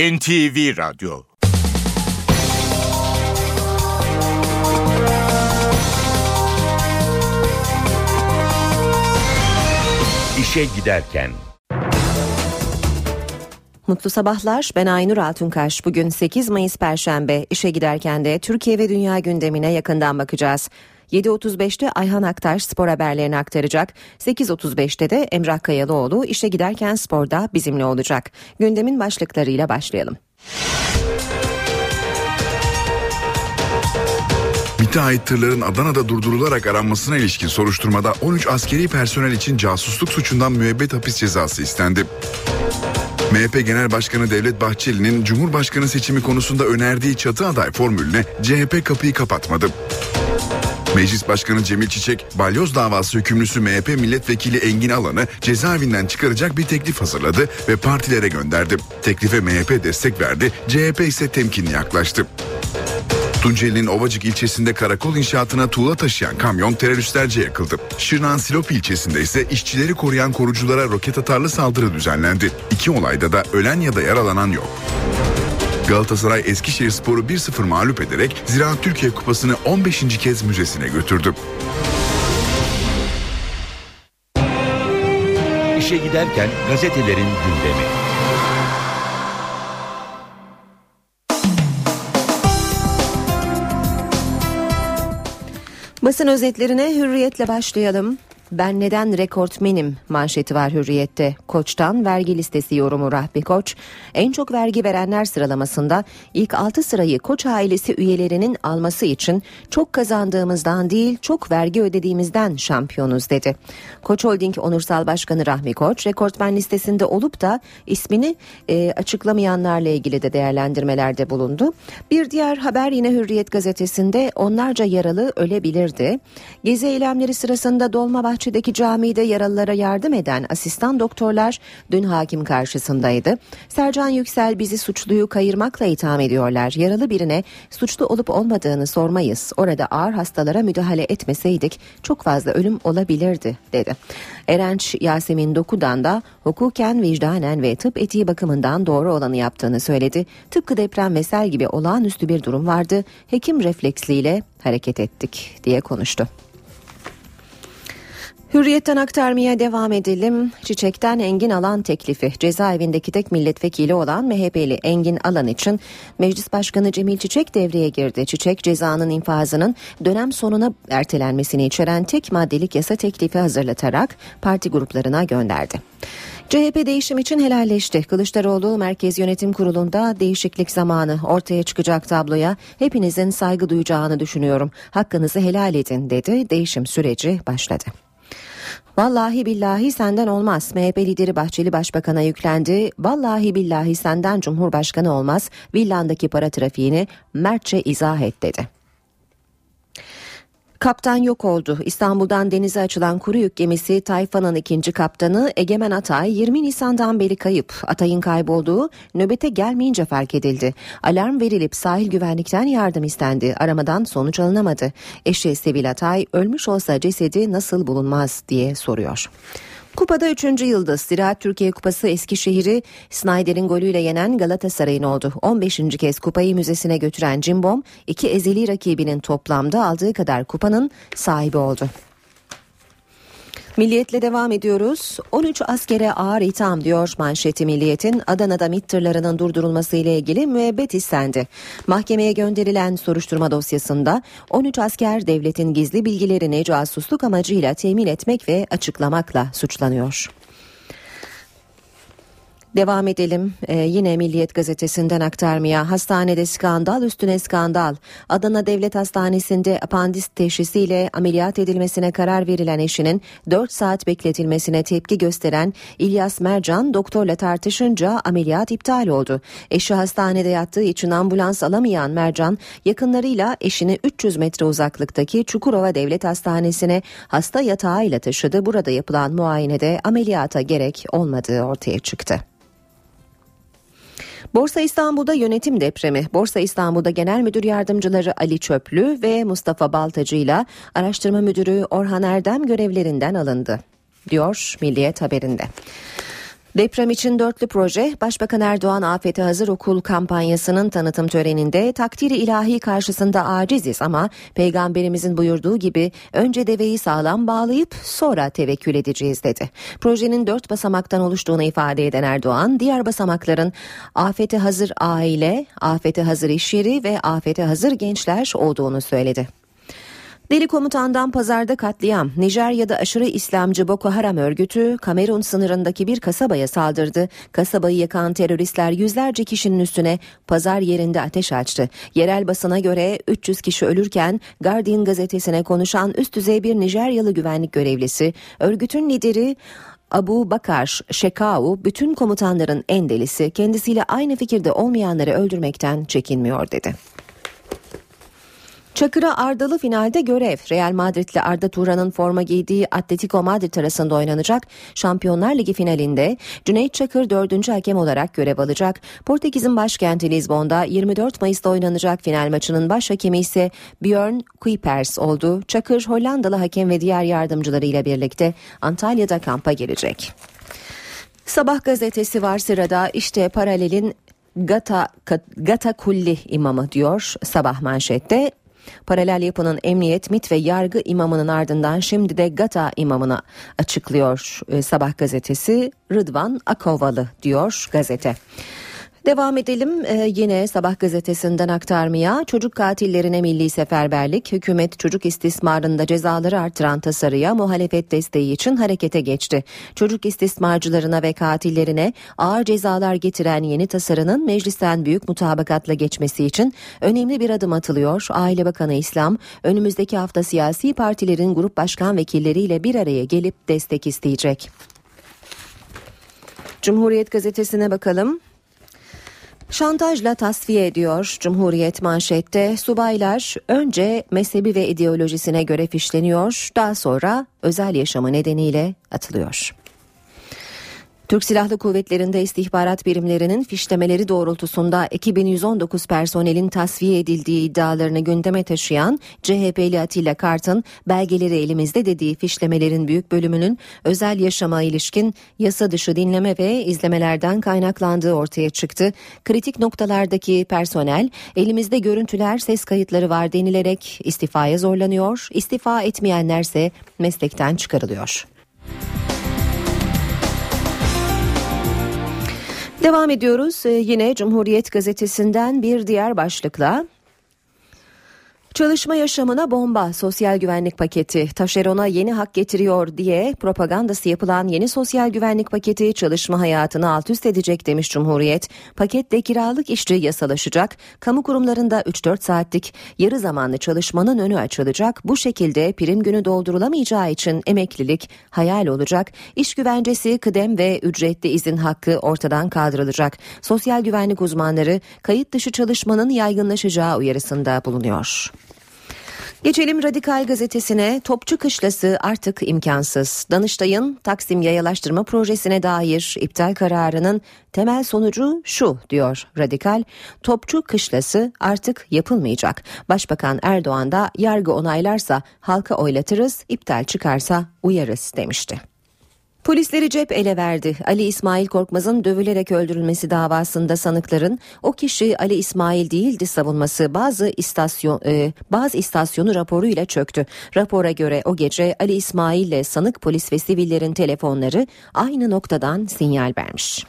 NTV Radyo İşe Giderken Mutlu sabahlar. Ben Aynur Altunkaş. Bugün 8 Mayıs Perşembe. İşe giderken de Türkiye ve dünya gündemine yakından bakacağız. 7.35'te Ayhan Aktaş spor haberlerini aktaracak. 8.35'te de Emrah Kayalıoğlu işe giderken sporda bizimle olacak. Gündemin başlıklarıyla başlayalım. MİT'e ait tırların Adana'da durdurularak aranmasına ilişkin soruşturmada 13 askeri personel için casusluk suçundan müebbet hapis cezası istendi. MHP Genel Başkanı Devlet Bahçeli'nin Cumhurbaşkanı seçimi konusunda önerdiği çatı aday formülüne CHP kapıyı kapatmadı. Meclis Başkanı Cemil Çiçek, balyoz davası hükümlüsü MHP milletvekili Engin Alan'ı cezaevinden çıkaracak bir teklif hazırladı ve partilere gönderdi. Teklife MHP destek verdi, CHP ise temkinli yaklaştı. Tunceli'nin Ovacık ilçesinde karakol inşaatına tuğla taşıyan kamyon teröristlerce yakıldı. Şırnak'ın Silop ilçesinde ise işçileri koruyan koruculara roket atarlı saldırı düzenlendi. İki olayda da ölen ya da yaralanan yok. Galatasaray Eskişehir Sporu 1-0 mağlup ederek Ziraat Türkiye Kupası'nı 15. kez müzesine götürdü. İşe giderken gazetelerin gündemi. Basın özetlerine hürriyetle başlayalım. Ben neden rekortmenim manşeti var hürriyette. Koç'tan vergi listesi yorumu Rahbi Koç. En çok vergi verenler sıralamasında ilk 6 sırayı Koç ailesi üyelerinin alması için çok kazandığımızdan değil çok vergi ödediğimizden şampiyonuz dedi. Koç Holding Onursal Başkanı Rahmi Koç rekortmen listesinde olup da ismini e, açıklamayanlarla ilgili de değerlendirmelerde bulundu. Bir diğer haber yine Hürriyet gazetesinde onlarca yaralı ölebilirdi. Gezi eylemleri sırasında Dolmabahçe Fenerbahçe'deki camide yaralılara yardım eden asistan doktorlar dün hakim karşısındaydı. Sercan Yüksel bizi suçluyu kayırmakla itham ediyorlar. Yaralı birine suçlu olup olmadığını sormayız. Orada ağır hastalara müdahale etmeseydik çok fazla ölüm olabilirdi dedi. Erenç Yasemin Doku'dan da hukuken, vicdanen ve tıp etiği bakımından doğru olanı yaptığını söyledi. Tıpkı deprem ve sel gibi olağanüstü bir durum vardı. Hekim refleksliyle hareket ettik diye konuştu. Hürriyetten aktarmaya devam edelim. Çiçek'ten Engin Alan teklifi cezaevindeki tek milletvekili olan MHP'li Engin Alan için Meclis Başkanı Cemil Çiçek devreye girdi. Çiçek cezanın infazının dönem sonuna ertelenmesini içeren tek maddelik yasa teklifi hazırlatarak parti gruplarına gönderdi. CHP değişim için helalleşti. Kılıçdaroğlu Merkez Yönetim Kurulu'nda değişiklik zamanı ortaya çıkacak tabloya hepinizin saygı duyacağını düşünüyorum. Hakkınızı helal edin dedi. Değişim süreci başladı. Vallahi billahi senden olmaz. MHP lideri Bahçeli Başbakan'a yüklendi. Vallahi billahi senden Cumhurbaşkanı olmaz. Villandaki para trafiğini mertçe izah et dedi. Kaptan yok oldu. İstanbul'dan denize açılan kuru yük gemisi Tayfan'ın ikinci kaptanı Egemen Atay 20 Nisan'dan beri kayıp. Atay'ın kaybolduğu nöbete gelmeyince fark edildi. Alarm verilip sahil güvenlikten yardım istendi. Aramadan sonuç alınamadı. Eşi Sevil Atay ölmüş olsa cesedi nasıl bulunmaz diye soruyor. Kupada 3. yıldız Ziraat Türkiye Kupası Eskişehir'i Snyder'in golüyle yenen Galatasaray'ın oldu. 15. kez kupayı müzesine götüren Cimbom iki ezeli rakibinin toplamda aldığı kadar kupanın sahibi oldu. Milliyetle devam ediyoruz. 13 askere ağır itham diyor manşeti Milliyet'in Adana'da MİT tırlarının durdurulması ile ilgili müebbet istendi. Mahkemeye gönderilen soruşturma dosyasında 13 asker devletin gizli bilgilerini casusluk amacıyla temin etmek ve açıklamakla suçlanıyor. Devam edelim ee, yine Milliyet gazetesinden aktarmaya hastanede skandal üstüne skandal Adana Devlet Hastanesi'nde apandis teşhisiyle ameliyat edilmesine karar verilen eşinin 4 saat bekletilmesine tepki gösteren İlyas Mercan doktorla tartışınca ameliyat iptal oldu. Eşi hastanede yattığı için ambulans alamayan Mercan yakınlarıyla eşini 300 metre uzaklıktaki Çukurova Devlet Hastanesi'ne hasta yatağıyla taşıdı. Burada yapılan muayenede ameliyata gerek olmadığı ortaya çıktı. Borsa İstanbul'da yönetim depremi. Borsa İstanbul'da Genel Müdür Yardımcıları Ali Çöplü ve Mustafa Baltacı ile Araştırma Müdürü Orhan Erdem görevlerinden alındı diyor Milliyet haberinde. Deprem için dörtlü proje Başbakan Erdoğan Afete Hazır Okul kampanyasının tanıtım töreninde takdiri ilahi karşısında aciziz ama peygamberimizin buyurduğu gibi önce deveyi sağlam bağlayıp sonra tevekkül edeceğiz dedi. Projenin dört basamaktan oluştuğunu ifade eden Erdoğan diğer basamakların afete hazır aile, afete hazır iş yeri ve afete hazır gençler olduğunu söyledi. Deli komutandan pazarda katliam. Nijerya'da aşırı İslamcı Boko Haram örgütü Kamerun sınırındaki bir kasabaya saldırdı. Kasabayı yakan teröristler yüzlerce kişinin üstüne pazar yerinde ateş açtı. Yerel basına göre 300 kişi ölürken Guardian gazetesine konuşan üst düzey bir Nijeryalı güvenlik görevlisi örgütün lideri Abu Bakar Şekau bütün komutanların en delisi kendisiyle aynı fikirde olmayanları öldürmekten çekinmiyor dedi. Çakır'a Ardalı finalde görev. Real Madrid'li Arda Turan'ın forma giydiği Atletico Madrid arasında oynanacak Şampiyonlar Ligi finalinde Cüneyt Çakır dördüncü hakem olarak görev alacak. Portekiz'in başkenti Lizbon'da 24 Mayıs'ta oynanacak final maçının baş hakemi ise Björn Kuipers oldu. Çakır Hollandalı hakem ve diğer yardımcılarıyla birlikte Antalya'da kampa gelecek. Sabah gazetesi var sırada işte paralelin Gata, Gata Kulli imamı diyor sabah manşette. Paralel yapının emniyet, MIT ve yargı imamının ardından şimdi de GATA imamına açıklıyor e, Sabah gazetesi Rıdvan Akovalı diyor gazete. Devam edelim ee, yine Sabah gazetesinden aktarmaya çocuk katillerine milli seferberlik hükümet çocuk istismarında cezaları artıran tasarıya muhalefet desteği için harekete geçti. Çocuk istismarcılarına ve katillerine ağır cezalar getiren yeni tasarının meclisten büyük mutabakatla geçmesi için önemli bir adım atılıyor. Aile Bakanı İslam önümüzdeki hafta siyasi partilerin grup başkan vekilleriyle bir araya gelip destek isteyecek. Cumhuriyet gazetesine bakalım. Şantajla tasfiye ediyor Cumhuriyet manşette subaylar önce mezhebi ve ideolojisine göre fişleniyor daha sonra özel yaşamı nedeniyle atılıyor. Türk Silahlı Kuvvetleri'nde istihbarat birimlerinin fişlemeleri doğrultusunda 2119 personelin tasfiye edildiği iddialarını gündeme taşıyan CHP'li Atilla Kart'ın belgeleri elimizde dediği fişlemelerin büyük bölümünün özel yaşama ilişkin yasa dışı dinleme ve izlemelerden kaynaklandığı ortaya çıktı. Kritik noktalardaki personel elimizde görüntüler ses kayıtları var denilerek istifaya zorlanıyor. İstifa etmeyenlerse meslekten çıkarılıyor. Devam ediyoruz. Ee, yine Cumhuriyet gazetesinden bir diğer başlıkla Çalışma yaşamına bomba sosyal güvenlik paketi taşerona yeni hak getiriyor diye propagandası yapılan yeni sosyal güvenlik paketi çalışma hayatını alt üst edecek demiş Cumhuriyet. Pakette kiralık işçi yasalaşacak, kamu kurumlarında 3-4 saatlik yarı zamanlı çalışmanın önü açılacak. Bu şekilde prim günü doldurulamayacağı için emeklilik hayal olacak. İş güvencesi, kıdem ve ücretli izin hakkı ortadan kaldırılacak. Sosyal güvenlik uzmanları kayıt dışı çalışmanın yaygınlaşacağı uyarısında bulunuyor. Geçelim Radikal gazetesine Topçu Kışlası artık imkansız. Danıştay'ın Taksim Yayalaştırma Projesi'ne dair iptal kararının temel sonucu şu diyor Radikal. Topçu Kışlası artık yapılmayacak. Başbakan Erdoğan da yargı onaylarsa halka oylatırız, iptal çıkarsa uyarız demişti. Polisleri cep ele verdi. Ali İsmail Korkmaz'ın dövülerek öldürülmesi davasında sanıkların o kişi Ali İsmail değildi savunması bazı istasyon e, bazı istasyonu raporu ile çöktü. Rapora göre o gece Ali İsmail ile sanık polis ve sivillerin telefonları aynı noktadan sinyal vermiş.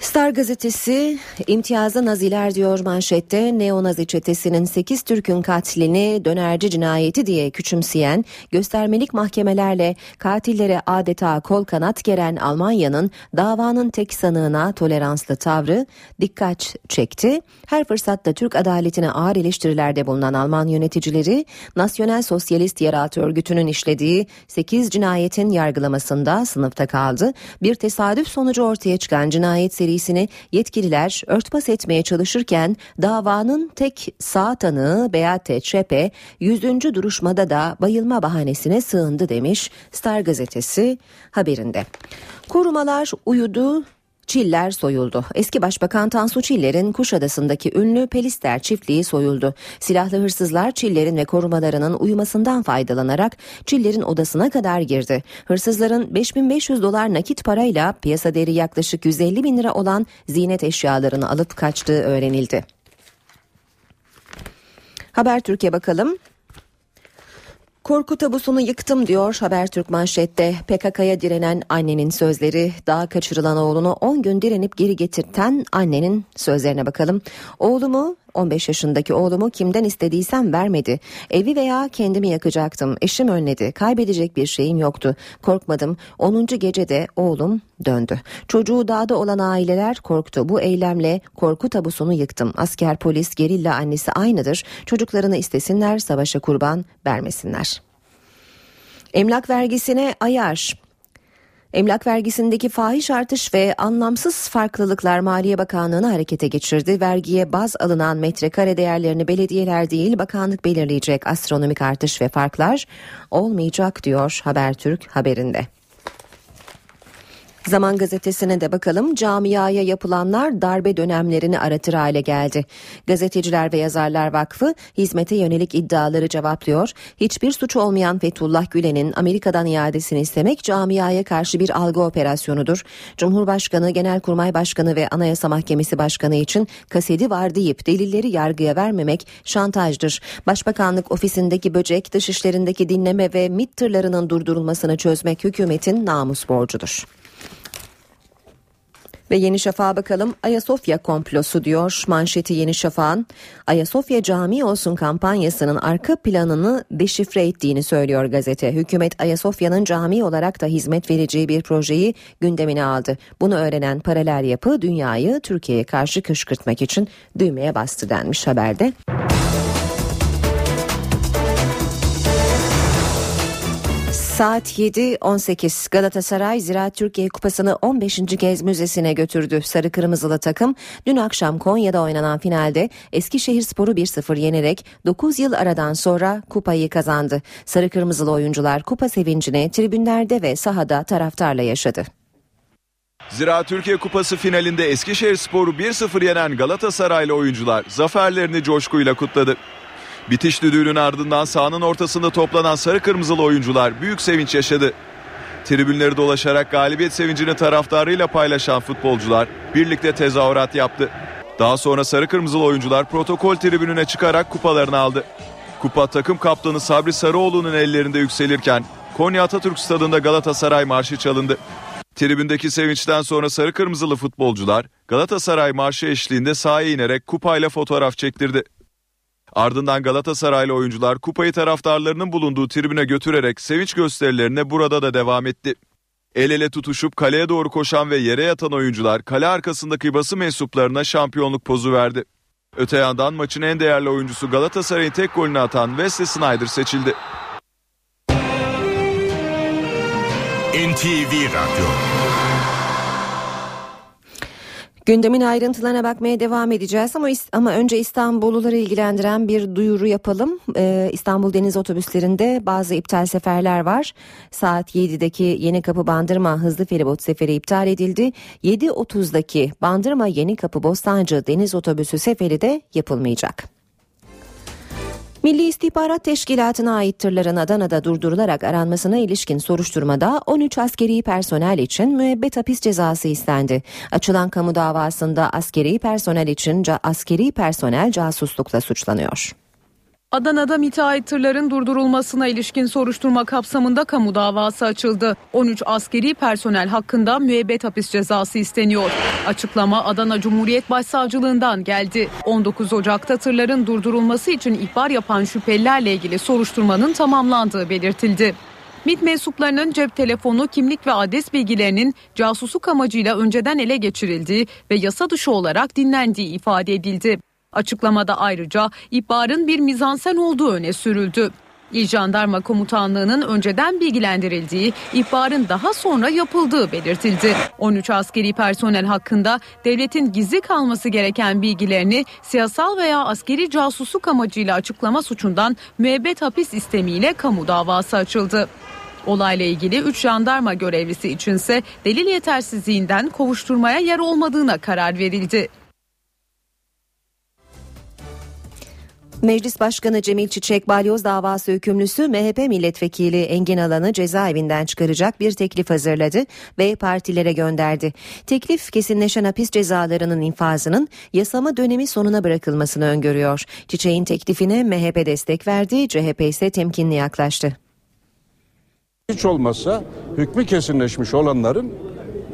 Star gazetesi imtiyaza naziler diyor manşette neonazi çetesinin 8 Türk'ün katlini dönerci cinayeti diye küçümseyen göstermelik mahkemelerle katillere adeta kol kanat geren Almanya'nın davanın tek sanığına toleranslı tavrı dikkat çekti. Her fırsatta Türk adaletine ağır eleştirilerde bulunan Alman yöneticileri Nasyonel Sosyalist Yeraltı Örgütü'nün işlediği 8 cinayetin yargılamasında sınıfta kaldı. Bir tesadüf sonucu ortaya çıkan cinayet serisi serisini yetkililer örtbas etmeye çalışırken davanın tek sağ tanığı Beate Çepe 100. duruşmada da bayılma bahanesine sığındı demiş Star gazetesi haberinde. Korumalar uyudu Çiller soyuldu. Eski Başbakan Tansu Çiller'in Kuşadası'ndaki ünlü Pelister çiftliği soyuldu. Silahlı hırsızlar Çiller'in ve korumalarının uyumasından faydalanarak Çiller'in odasına kadar girdi. Hırsızların 5500 dolar nakit parayla piyasa değeri yaklaşık 150 bin lira olan ziynet eşyalarını alıp kaçtığı öğrenildi. Haber Türkiye bakalım. Korku tabusunu yıktım diyor Habertürk manşette. PKK'ya direnen annenin sözleri, daha kaçırılan oğlunu 10 gün direnip geri getirten annenin sözlerine bakalım. Oğlumu 15 yaşındaki oğlumu kimden istediysem vermedi. Evi veya kendimi yakacaktım. Eşim önledi. Kaybedecek bir şeyim yoktu. Korkmadım. 10. gecede oğlum döndü. Çocuğu dağda olan aileler korktu. Bu eylemle korku tabusunu yıktım. Asker, polis, gerilla annesi aynıdır. Çocuklarını istesinler, savaşa kurban vermesinler. Emlak vergisine ayar. Emlak vergisindeki fahiş artış ve anlamsız farklılıklar Maliye Bakanlığı'nı harekete geçirdi. Vergiye baz alınan metrekare değerlerini belediyeler değil bakanlık belirleyecek astronomik artış ve farklar olmayacak diyor Habertürk haberinde. Zaman gazetesine de bakalım camiaya yapılanlar darbe dönemlerini aratır hale geldi. Gazeteciler ve Yazarlar Vakfı hizmete yönelik iddiaları cevaplıyor. Hiçbir suç olmayan Fethullah Gülen'in Amerika'dan iadesini istemek camiaya karşı bir algı operasyonudur. Cumhurbaşkanı, Genelkurmay Başkanı ve Anayasa Mahkemesi Başkanı için kaseti var deyip delilleri yargıya vermemek şantajdır. Başbakanlık ofisindeki böcek, dışişlerindeki dinleme ve MİT tırlarının durdurulmasını çözmek hükümetin namus borcudur. Ve Yeni Şafak'a bakalım Ayasofya komplosu diyor manşeti Yeni Şafak'ın. Ayasofya cami olsun kampanyasının arka planını deşifre ettiğini söylüyor gazete. Hükümet Ayasofya'nın cami olarak da hizmet vereceği bir projeyi gündemine aldı. Bunu öğrenen paralel yapı dünyayı Türkiye'ye karşı kışkırtmak için düğmeye bastı denmiş haberde. Saat 7.18 Galatasaray Ziraat Türkiye Kupası'nı 15. kez müzesine götürdü. Sarı Kırmızılı takım dün akşam Konya'da oynanan finalde Eskişehir Sporu 1-0 yenerek 9 yıl aradan sonra kupayı kazandı. Sarı Kırmızılı oyuncular kupa sevincini tribünlerde ve sahada taraftarla yaşadı. Zira Türkiye Kupası finalinde Eskişehir Sporu 1-0 yenen Galatasaraylı oyuncular zaferlerini coşkuyla kutladı. Bitiş düdüğünün ardından sahanın ortasında toplanan sarı kırmızılı oyuncular büyük sevinç yaşadı. Tribünleri dolaşarak galibiyet sevincini taraftarıyla paylaşan futbolcular birlikte tezahürat yaptı. Daha sonra sarı kırmızılı oyuncular protokol tribününe çıkarak kupalarını aldı. Kupa takım kaptanı Sabri Sarıoğlu'nun ellerinde yükselirken Konya Atatürk Stadında Galatasaray marşı çalındı. Tribündeki sevinçten sonra sarı kırmızılı futbolcular Galatasaray marşı eşliğinde sahaya inerek kupayla fotoğraf çektirdi. Ardından Galatasaraylı oyuncular kupayı taraftarlarının bulunduğu tribüne götürerek sevinç gösterilerine burada da devam etti. El ele tutuşup kaleye doğru koşan ve yere yatan oyuncular kale arkasındaki basın mensuplarına şampiyonluk pozu verdi. Öte yandan maçın en değerli oyuncusu Galatasaray'ın tek golünü atan Wesley Snyder seçildi. NTV Radyo Gündemin ayrıntılarına bakmaya devam edeceğiz ama ama önce İstanbulluları ilgilendiren bir duyuru yapalım. Ee, İstanbul Deniz Otobüslerinde bazı iptal seferler var. Saat 7'deki Yeni Kapı Bandırma hızlı feribot seferi iptal edildi. 7.30'daki Bandırma Yeni Kapı Bostancı Deniz Otobüsü seferi de yapılmayacak. Milli İstihbarat Teşkilatı'na ait tırların Adana'da durdurularak aranmasına ilişkin soruşturmada 13 askeri personel için müebbet hapis cezası istendi. Açılan kamu davasında askeri personel için askeri personel casuslukla suçlanıyor. Adana'da müteahhit tırların durdurulmasına ilişkin soruşturma kapsamında kamu davası açıldı. 13 askeri personel hakkında müebbet hapis cezası isteniyor. Açıklama Adana Cumhuriyet Başsavcılığından geldi. 19 Ocak'ta tırların durdurulması için ihbar yapan şüphelilerle ilgili soruşturmanın tamamlandığı belirtildi. MİT mensuplarının cep telefonu, kimlik ve adres bilgilerinin casusluk amacıyla önceden ele geçirildiği ve yasa dışı olarak dinlendiği ifade edildi. Açıklamada ayrıca ihbarın bir mizansen olduğu öne sürüldü. İl Jandarma Komutanlığı'nın önceden bilgilendirildiği, ihbarın daha sonra yapıldığı belirtildi. 13 askeri personel hakkında devletin gizli kalması gereken bilgilerini siyasal veya askeri casusluk amacıyla açıklama suçundan müebbet hapis istemiyle kamu davası açıldı. Olayla ilgili 3 jandarma görevlisi içinse delil yetersizliğinden kovuşturmaya yer olmadığına karar verildi. Meclis Başkanı Cemil Çiçek balyoz davası hükümlüsü MHP milletvekili Engin Alan'ı cezaevinden çıkaracak bir teklif hazırladı ve partilere gönderdi. Teklif kesinleşen hapis cezalarının infazının yasama dönemi sonuna bırakılmasını öngörüyor. Çiçek'in teklifine MHP destek verdi, CHP ise temkinli yaklaştı. Hiç olmazsa hükmü kesinleşmiş olanların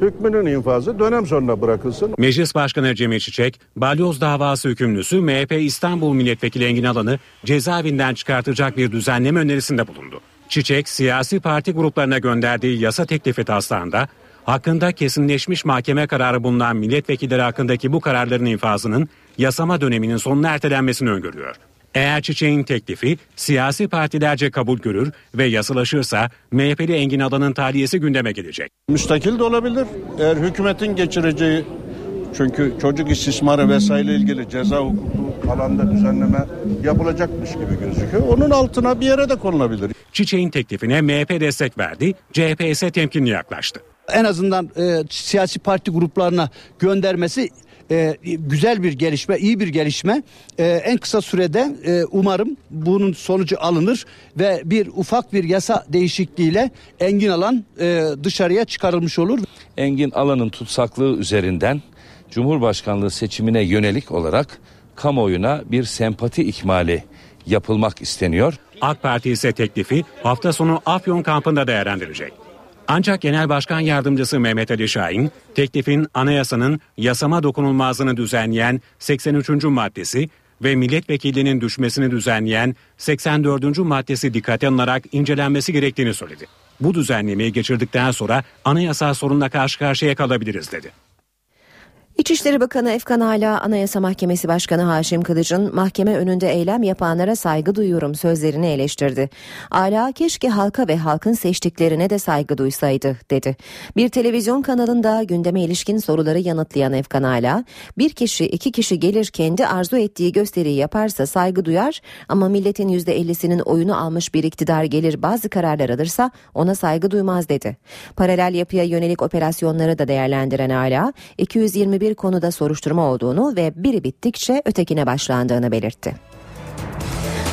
hükmünün infazı dönem sonuna bırakılsın. Meclis Başkanı Cemil Çiçek, balyoz davası hükümlüsü MHP İstanbul Milletvekili Engin Alan'ı cezaevinden çıkartacak bir düzenleme önerisinde bulundu. Çiçek, siyasi parti gruplarına gönderdiği yasa teklifi taslağında hakkında kesinleşmiş mahkeme kararı bulunan milletvekilleri hakkındaki bu kararların infazının yasama döneminin sonuna ertelenmesini öngörüyor. Eğer Çiçek'in teklifi siyasi partilerce kabul görür ve yasalaşırsa MHP'li Engin Adan'ın tahliyesi gündeme gelecek. Müstakil de olabilir. Eğer hükümetin geçireceği çünkü çocuk istismarı vesaire ilgili ceza hukuku alanda düzenleme yapılacakmış gibi gözüküyor. Onun altına bir yere de konulabilir. Çiçek'in teklifine MHP destek verdi, CHP ise temkinli yaklaştı. En azından e, siyasi parti gruplarına göndermesi e, güzel bir gelişme, iyi bir gelişme. E, en kısa sürede e, umarım bunun sonucu alınır ve bir ufak bir yasa değişikliğiyle Engin Alan e, dışarıya çıkarılmış olur. Engin Alan'ın tutsaklığı üzerinden Cumhurbaşkanlığı seçimine yönelik olarak kamuoyuna bir sempati ikmali yapılmak isteniyor. AK Parti ise teklifi hafta sonu Afyon kampında değerlendirecek. Ancak Genel Başkan Yardımcısı Mehmet Ali Şahin, teklifin anayasanın yasama dokunulmazlığını düzenleyen 83. maddesi ve milletvekilliğinin düşmesini düzenleyen 84. maddesi dikkate alınarak incelenmesi gerektiğini söyledi. Bu düzenlemeyi geçirdikten sonra anayasal sorunla karşı karşıya kalabiliriz dedi. İçişleri Bakanı Efkan Ala, Anayasa Mahkemesi Başkanı Haşim Kılıç'ın mahkeme önünde eylem yapanlara saygı duyuyorum sözlerini eleştirdi. Ala keşke halka ve halkın seçtiklerine de saygı duysaydı dedi. Bir televizyon kanalında gündeme ilişkin soruları yanıtlayan Efkan Ala, bir kişi iki kişi gelir kendi arzu ettiği gösteriyi yaparsa saygı duyar ama milletin %50'sinin oyunu almış bir iktidar gelir bazı kararlar alırsa ona saygı duymaz dedi. Paralel yapıya yönelik operasyonları da değerlendiren Ala, 221 bir konuda soruşturma olduğunu ve biri bittikçe ötekine başlandığını belirtti.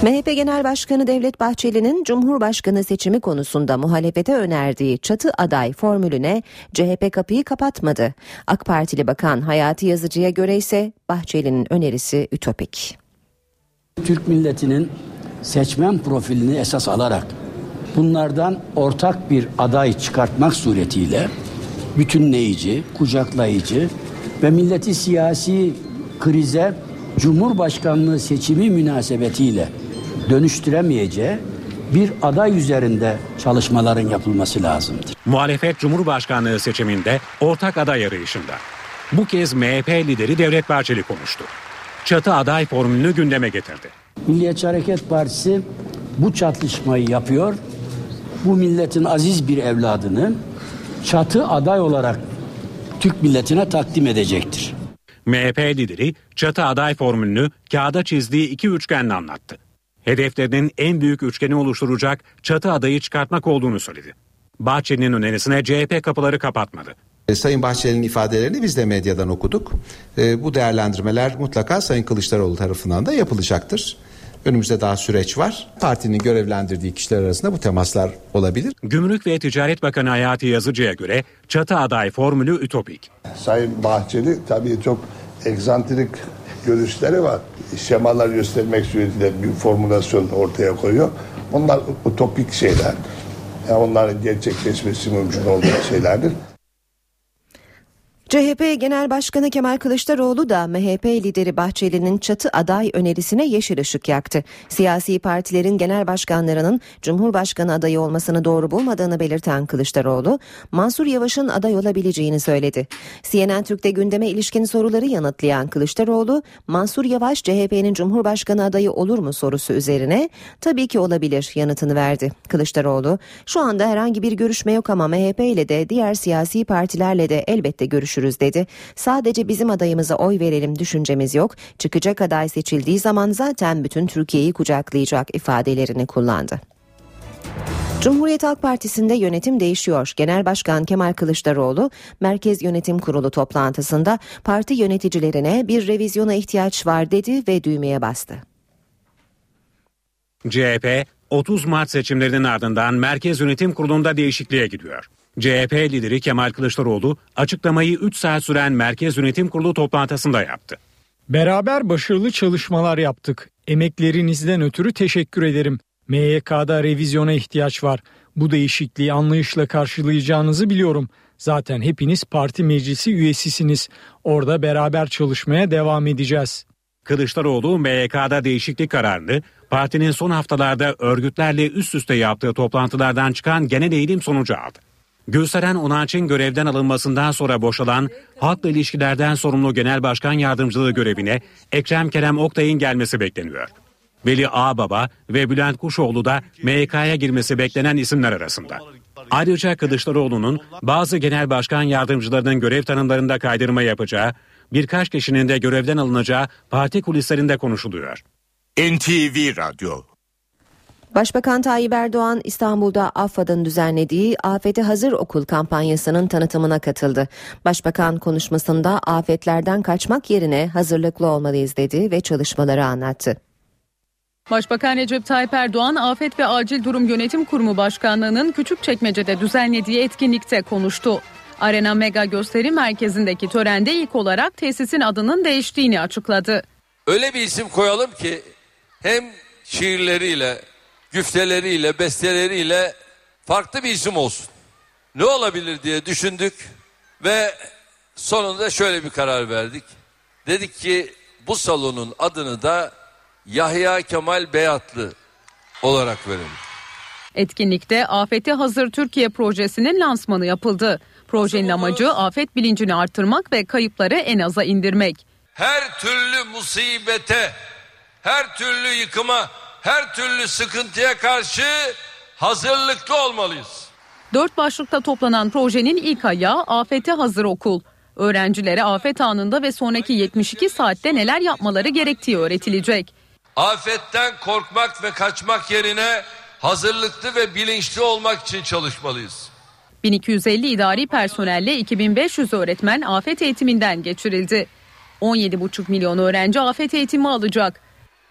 MHP Genel Başkanı Devlet Bahçeli'nin Cumhurbaşkanı seçimi konusunda muhalefete önerdiği çatı aday formülüne CHP kapıyı kapatmadı. AK Partili Bakan Hayati Yazıcı'ya göre ise Bahçeli'nin önerisi ütopik. Türk milletinin seçmen profilini esas alarak bunlardan ortak bir aday çıkartmak suretiyle bütünleyici, kucaklayıcı ve milleti siyasi krize Cumhurbaşkanlığı seçimi münasebetiyle dönüştüremeyeceği bir aday üzerinde çalışmaların yapılması lazımdır. Muhalefet Cumhurbaşkanlığı seçiminde ortak aday arayışında. Bu kez MHP lideri Devlet Bahçeli konuştu. Çatı aday formülünü gündeme getirdi. Milliyetçi Hareket Partisi bu çatışmayı yapıyor. Bu milletin aziz bir evladını çatı aday olarak Türk milletine takdim edecektir. MHP lideri çatı aday formülünü kağıda çizdiği iki üçgenle anlattı. Hedeflerinin en büyük üçgeni oluşturacak çatı adayı çıkartmak olduğunu söyledi. Bahçeli'nin önerisine CHP kapıları kapatmadı. E, Sayın Bahçeli'nin ifadelerini biz de medyadan okuduk. E, bu değerlendirmeler mutlaka Sayın Kılıçdaroğlu tarafından da yapılacaktır. Önümüzde daha süreç var. Partinin görevlendirdiği kişiler arasında bu temaslar olabilir. Gümrük ve Ticaret Bakanı Hayati Yazıcı'ya göre çatı aday formülü ütopik. Sayın Bahçeli tabii çok egzantrik görüşleri var. Şemalar göstermek suretiyle bir formülasyon ortaya koyuyor. Onlar utopik şeyler. Yani onların gerçekleşmesi mümkün olmayan şeylerdir. CHP Genel Başkanı Kemal Kılıçdaroğlu da MHP lideri Bahçeli'nin çatı aday önerisine yeşil ışık yaktı. Siyasi partilerin genel başkanlarının Cumhurbaşkanı adayı olmasını doğru bulmadığını belirten Kılıçdaroğlu, Mansur Yavaş'ın aday olabileceğini söyledi. CNN Türk'te gündeme ilişkin soruları yanıtlayan Kılıçdaroğlu, Mansur Yavaş CHP'nin Cumhurbaşkanı adayı olur mu sorusu üzerine tabii ki olabilir yanıtını verdi. Kılıçdaroğlu, şu anda herhangi bir görüşme yok ama MHP ile de diğer siyasi partilerle de elbette görüşürüz dedi. Sadece bizim adayımıza oy verelim düşüncemiz yok. Çıkacak aday seçildiği zaman zaten bütün Türkiye'yi kucaklayacak ifadelerini kullandı. Cumhuriyet Halk Partisi'nde yönetim değişiyor. Genel Başkan Kemal Kılıçdaroğlu Merkez Yönetim Kurulu toplantısında parti yöneticilerine bir revizyona ihtiyaç var dedi ve düğmeye bastı. CHP 30 Mart seçimlerinin ardından Merkez Yönetim Kurulu'nda değişikliğe gidiyor. CHP lideri Kemal Kılıçdaroğlu açıklamayı 3 saat süren Merkez Yönetim Kurulu toplantısında yaptı. Beraber başarılı çalışmalar yaptık. Emeklerinizden ötürü teşekkür ederim. MYK'da revizyona ihtiyaç var. Bu değişikliği anlayışla karşılayacağınızı biliyorum. Zaten hepiniz parti meclisi üyesisiniz. Orada beraber çalışmaya devam edeceğiz. Kılıçdaroğlu MYK'da değişiklik kararını partinin son haftalarda örgütlerle üst üste yaptığı toplantılardan çıkan genel eğilim sonucu aldı. Gülseren Onanç'ın görevden alınmasından sonra boşalan halkla ilişkilerden sorumlu genel başkan yardımcılığı görevine Ekrem Kerem Oktay'ın gelmesi bekleniyor. Veli Ağbaba ve Bülent Kuşoğlu da MYK'ya girmesi beklenen isimler arasında. Ayrıca Kılıçdaroğlu'nun bazı genel başkan yardımcılarının görev tanımlarında kaydırma yapacağı, birkaç kişinin de görevden alınacağı parti kulislerinde konuşuluyor. NTV Radyo Başbakan Tayyip Erdoğan İstanbul'da AFAD'ın düzenlediği Afete Hazır Okul kampanyasının tanıtımına katıldı. Başbakan konuşmasında afetlerden kaçmak yerine hazırlıklı olmalıyız dedi ve çalışmaları anlattı. Başbakan Recep Tayyip Erdoğan Afet ve Acil Durum Yönetim Kurumu Başkanlığı'nın Küçükçekmece'de düzenlediği etkinlikte konuştu. Arena Mega Gösteri Merkezi'ndeki törende ilk olarak tesisin adının değiştiğini açıkladı. Öyle bir isim koyalım ki hem şiirleriyle, güfteleriyle, besteleriyle farklı bir isim olsun. Ne olabilir diye düşündük ve sonunda şöyle bir karar verdik. Dedik ki bu salonun adını da Yahya Kemal Beyatlı olarak verelim. Etkinlikte Afete Hazır Türkiye projesinin lansmanı yapıldı. Projenin amacı afet bilincini artırmak ve kayıpları en aza indirmek. Her türlü musibete, her türlü yıkıma, her türlü sıkıntıya karşı hazırlıklı olmalıyız. Dört başlıkta toplanan projenin ilk ayağı Afete Hazır Okul. Öğrencilere afet anında ve sonraki 72 saatte neler yapmaları gerektiği öğretilecek. Afetten korkmak ve kaçmak yerine hazırlıklı ve bilinçli olmak için çalışmalıyız. 1250 idari personelle 2500 öğretmen afet eğitiminden geçirildi. 17,5 milyon öğrenci afet eğitimi alacak.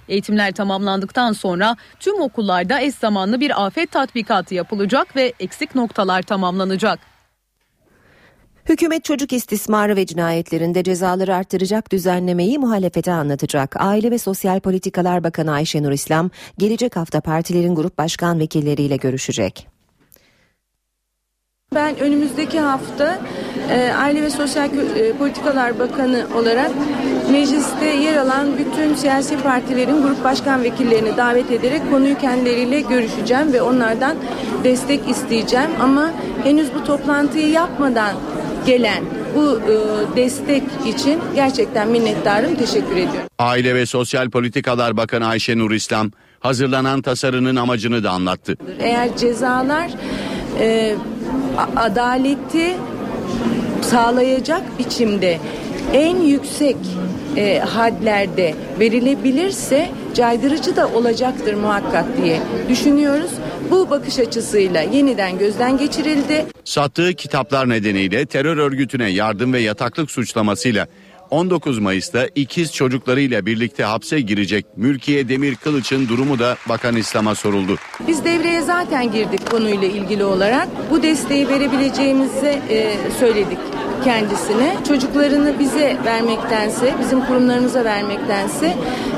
Eğitimler tamamlandıktan sonra tüm okullarda eş zamanlı bir afet tatbikatı yapılacak ve eksik noktalar tamamlanacak. Hükümet çocuk istismarı ve cinayetlerinde cezaları arttıracak düzenlemeyi muhalefete anlatacak. Aile ve Sosyal Politikalar Bakanı Ayşenur İslam gelecek hafta partilerin grup başkan vekilleriyle görüşecek. Ben önümüzdeki hafta e, Aile ve Sosyal e, Politikalar Bakanı olarak mecliste yer alan bütün siyasi partilerin grup başkan vekillerini davet ederek konuyu kendileriyle görüşeceğim ve onlardan destek isteyeceğim. Ama henüz bu toplantıyı yapmadan gelen bu e, destek için gerçekten minnettarım. Teşekkür ediyorum. Aile ve Sosyal Politikalar Bakanı Ayşe Nur İslam hazırlanan tasarının amacını da anlattı. Eğer cezalar e, adaleti sağlayacak biçimde en yüksek e, hadlerde verilebilirse caydırıcı da olacaktır muhakkak diye düşünüyoruz. Bu bakış açısıyla yeniden gözden geçirildi. Sattığı kitaplar nedeniyle terör örgütüne yardım ve yataklık suçlamasıyla 19 Mayıs'ta ikiz çocuklarıyla birlikte hapse girecek Mülkiye Demir Kılıç'ın durumu da Bakan İslam'a soruldu. Biz devreye zaten girdik konuyla ilgili olarak. Bu desteği verebileceğimizi e, söyledik kendisine. Çocuklarını bize vermektense, bizim kurumlarımıza vermektense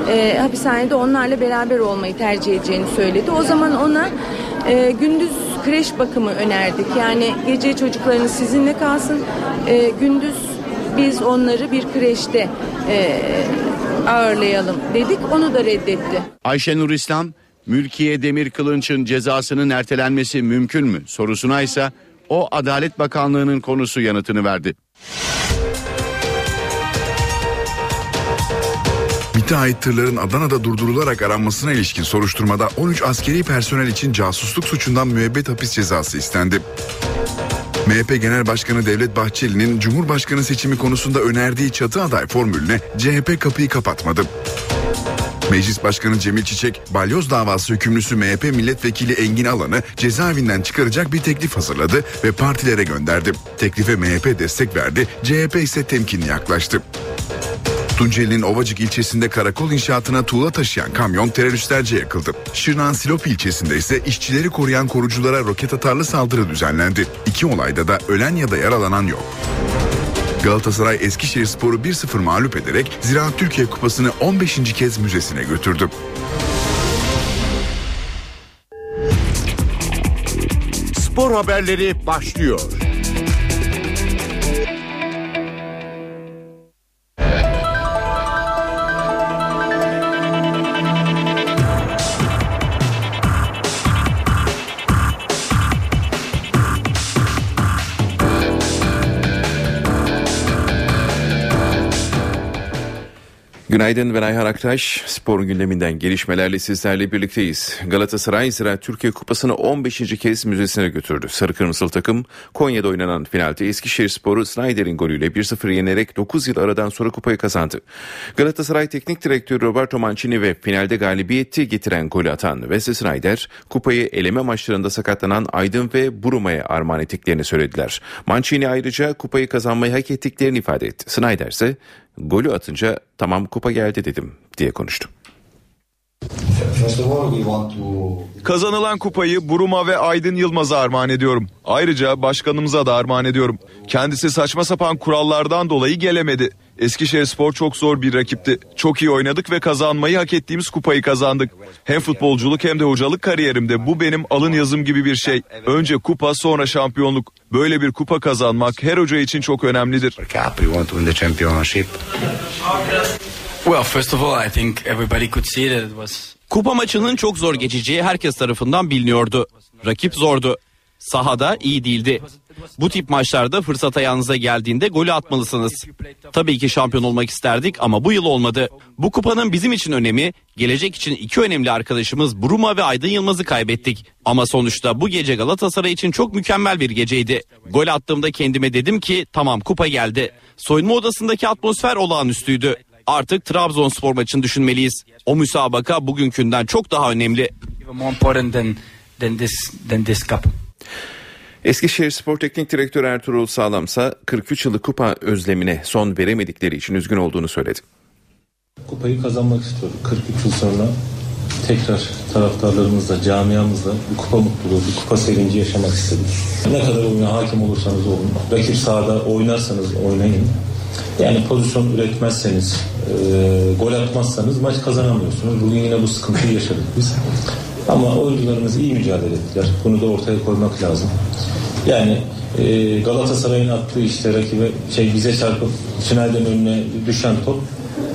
e, hapishanede onlarla beraber olmayı tercih edeceğini söyledi. O zaman ona e, gündüz kreş bakımı önerdik. Yani gece çocuklarınız sizinle kalsın, e, gündüz biz onları bir kreşte e, ağırlayalım dedik. Onu da reddetti. Ayşenur İslam, Mülkiye Demir Kılınç'ın cezasının ertelenmesi mümkün mü sorusuna ise o Adalet Bakanlığı'nın konusu yanıtını verdi. MİT'e ait tırların Adana'da durdurularak aranmasına ilişkin soruşturmada 13 askeri personel için casusluk suçundan müebbet hapis cezası istendi. MHP Genel Başkanı Devlet Bahçeli'nin Cumhurbaşkanı seçimi konusunda önerdiği çatı aday formülüne CHP kapıyı kapatmadı. Meclis Başkanı Cemil Çiçek, balyoz davası hükümlüsü MHP milletvekili Engin Alan'ı cezaevinden çıkaracak bir teklif hazırladı ve partilere gönderdi. Teklife MHP destek verdi, CHP ise temkinli yaklaştı. Tunceli'nin Ovacık ilçesinde karakol inşaatına tuğla taşıyan kamyon teröristlerce yakıldı. Şırnak'ın Silop ilçesinde ise işçileri koruyan koruculara roket atarlı saldırı düzenlendi. İki olayda da ölen ya da yaralanan yok. Galatasaray Eskişehir Sporu 1-0 mağlup ederek Ziraat Türkiye Kupası'nı 15. kez müzesine götürdü. Spor haberleri başlıyor. Günaydın ben Ayhan Aktaş. Spor gündeminden gelişmelerle sizlerle birlikteyiz. Galatasaray Ziraat Türkiye Kupası'nı 15. kez müzesine götürdü. Sarı Kırmızılı takım Konya'da oynanan finalde Eskişehir Sporu Snyder'in golüyle 1-0 yenerek 9 yıl aradan sonra kupayı kazandı. Galatasaray Teknik Direktörü Roberto Mancini ve finalde galibiyeti getiren golü atan Wesley Snyder kupayı eleme maçlarında sakatlanan Aydın ve Buruma'ya armağan ettiklerini söylediler. Mancini ayrıca kupayı kazanmayı hak ettiklerini ifade etti. Snyder ise golü atınca tamam kupa geldi dedim diye konuştu. Kazanılan kupayı Buruma ve Aydın Yılmaz'a armağan ediyorum. Ayrıca başkanımıza da armağan ediyorum. Kendisi saçma sapan kurallardan dolayı gelemedi. Eskişehir Spor çok zor bir rakipti. Çok iyi oynadık ve kazanmayı hak ettiğimiz kupayı kazandık. Hem futbolculuk hem de hocalık kariyerimde bu benim alın yazım gibi bir şey. Önce kupa sonra şampiyonluk. Böyle bir kupa kazanmak her hoca için çok önemlidir. Well, first of all, I think everybody could see that it was Kupa maçının çok zor geçeceği herkes tarafından biliniyordu. Rakip zordu. Sahada iyi değildi. Bu tip maçlarda fırsat ayağınıza geldiğinde golü atmalısınız. Tabii ki şampiyon olmak isterdik ama bu yıl olmadı. Bu kupanın bizim için önemi, gelecek için iki önemli arkadaşımız Bruma ve Aydın Yılmaz'ı kaybettik. Ama sonuçta bu gece Galatasaray için çok mükemmel bir geceydi. Gol attığımda kendime dedim ki tamam kupa geldi. Soyunma odasındaki atmosfer olağanüstüydü. Artık Trabzonspor maçını düşünmeliyiz. O müsabaka bugünkünden çok daha önemli. Eskişehir Spor Teknik Direktörü Ertuğrul Sağlamsa 43 yıllık kupa özlemine son veremedikleri için üzgün olduğunu söyledi. Kupayı kazanmak istiyorum. 43 yıl sonra tekrar taraftarlarımızla, camiamızla bu kupa mutluluğu, bu kupa sevinci yaşamak istedim. Ne kadar oyuna hakim olursanız olun, rakip sahada oynarsanız oynayın. Yani pozisyon üretmezseniz, e, gol atmazsanız maç kazanamıyorsunuz. Bugün yine bu sıkıntıyı yaşadık biz. Ama oyuncularımız iyi mücadele ettiler. Bunu da ortaya koymak lazım. Yani e, Galatasaray'ın attığı işte rakibe şey bize çarpıp finalden önüne düşen top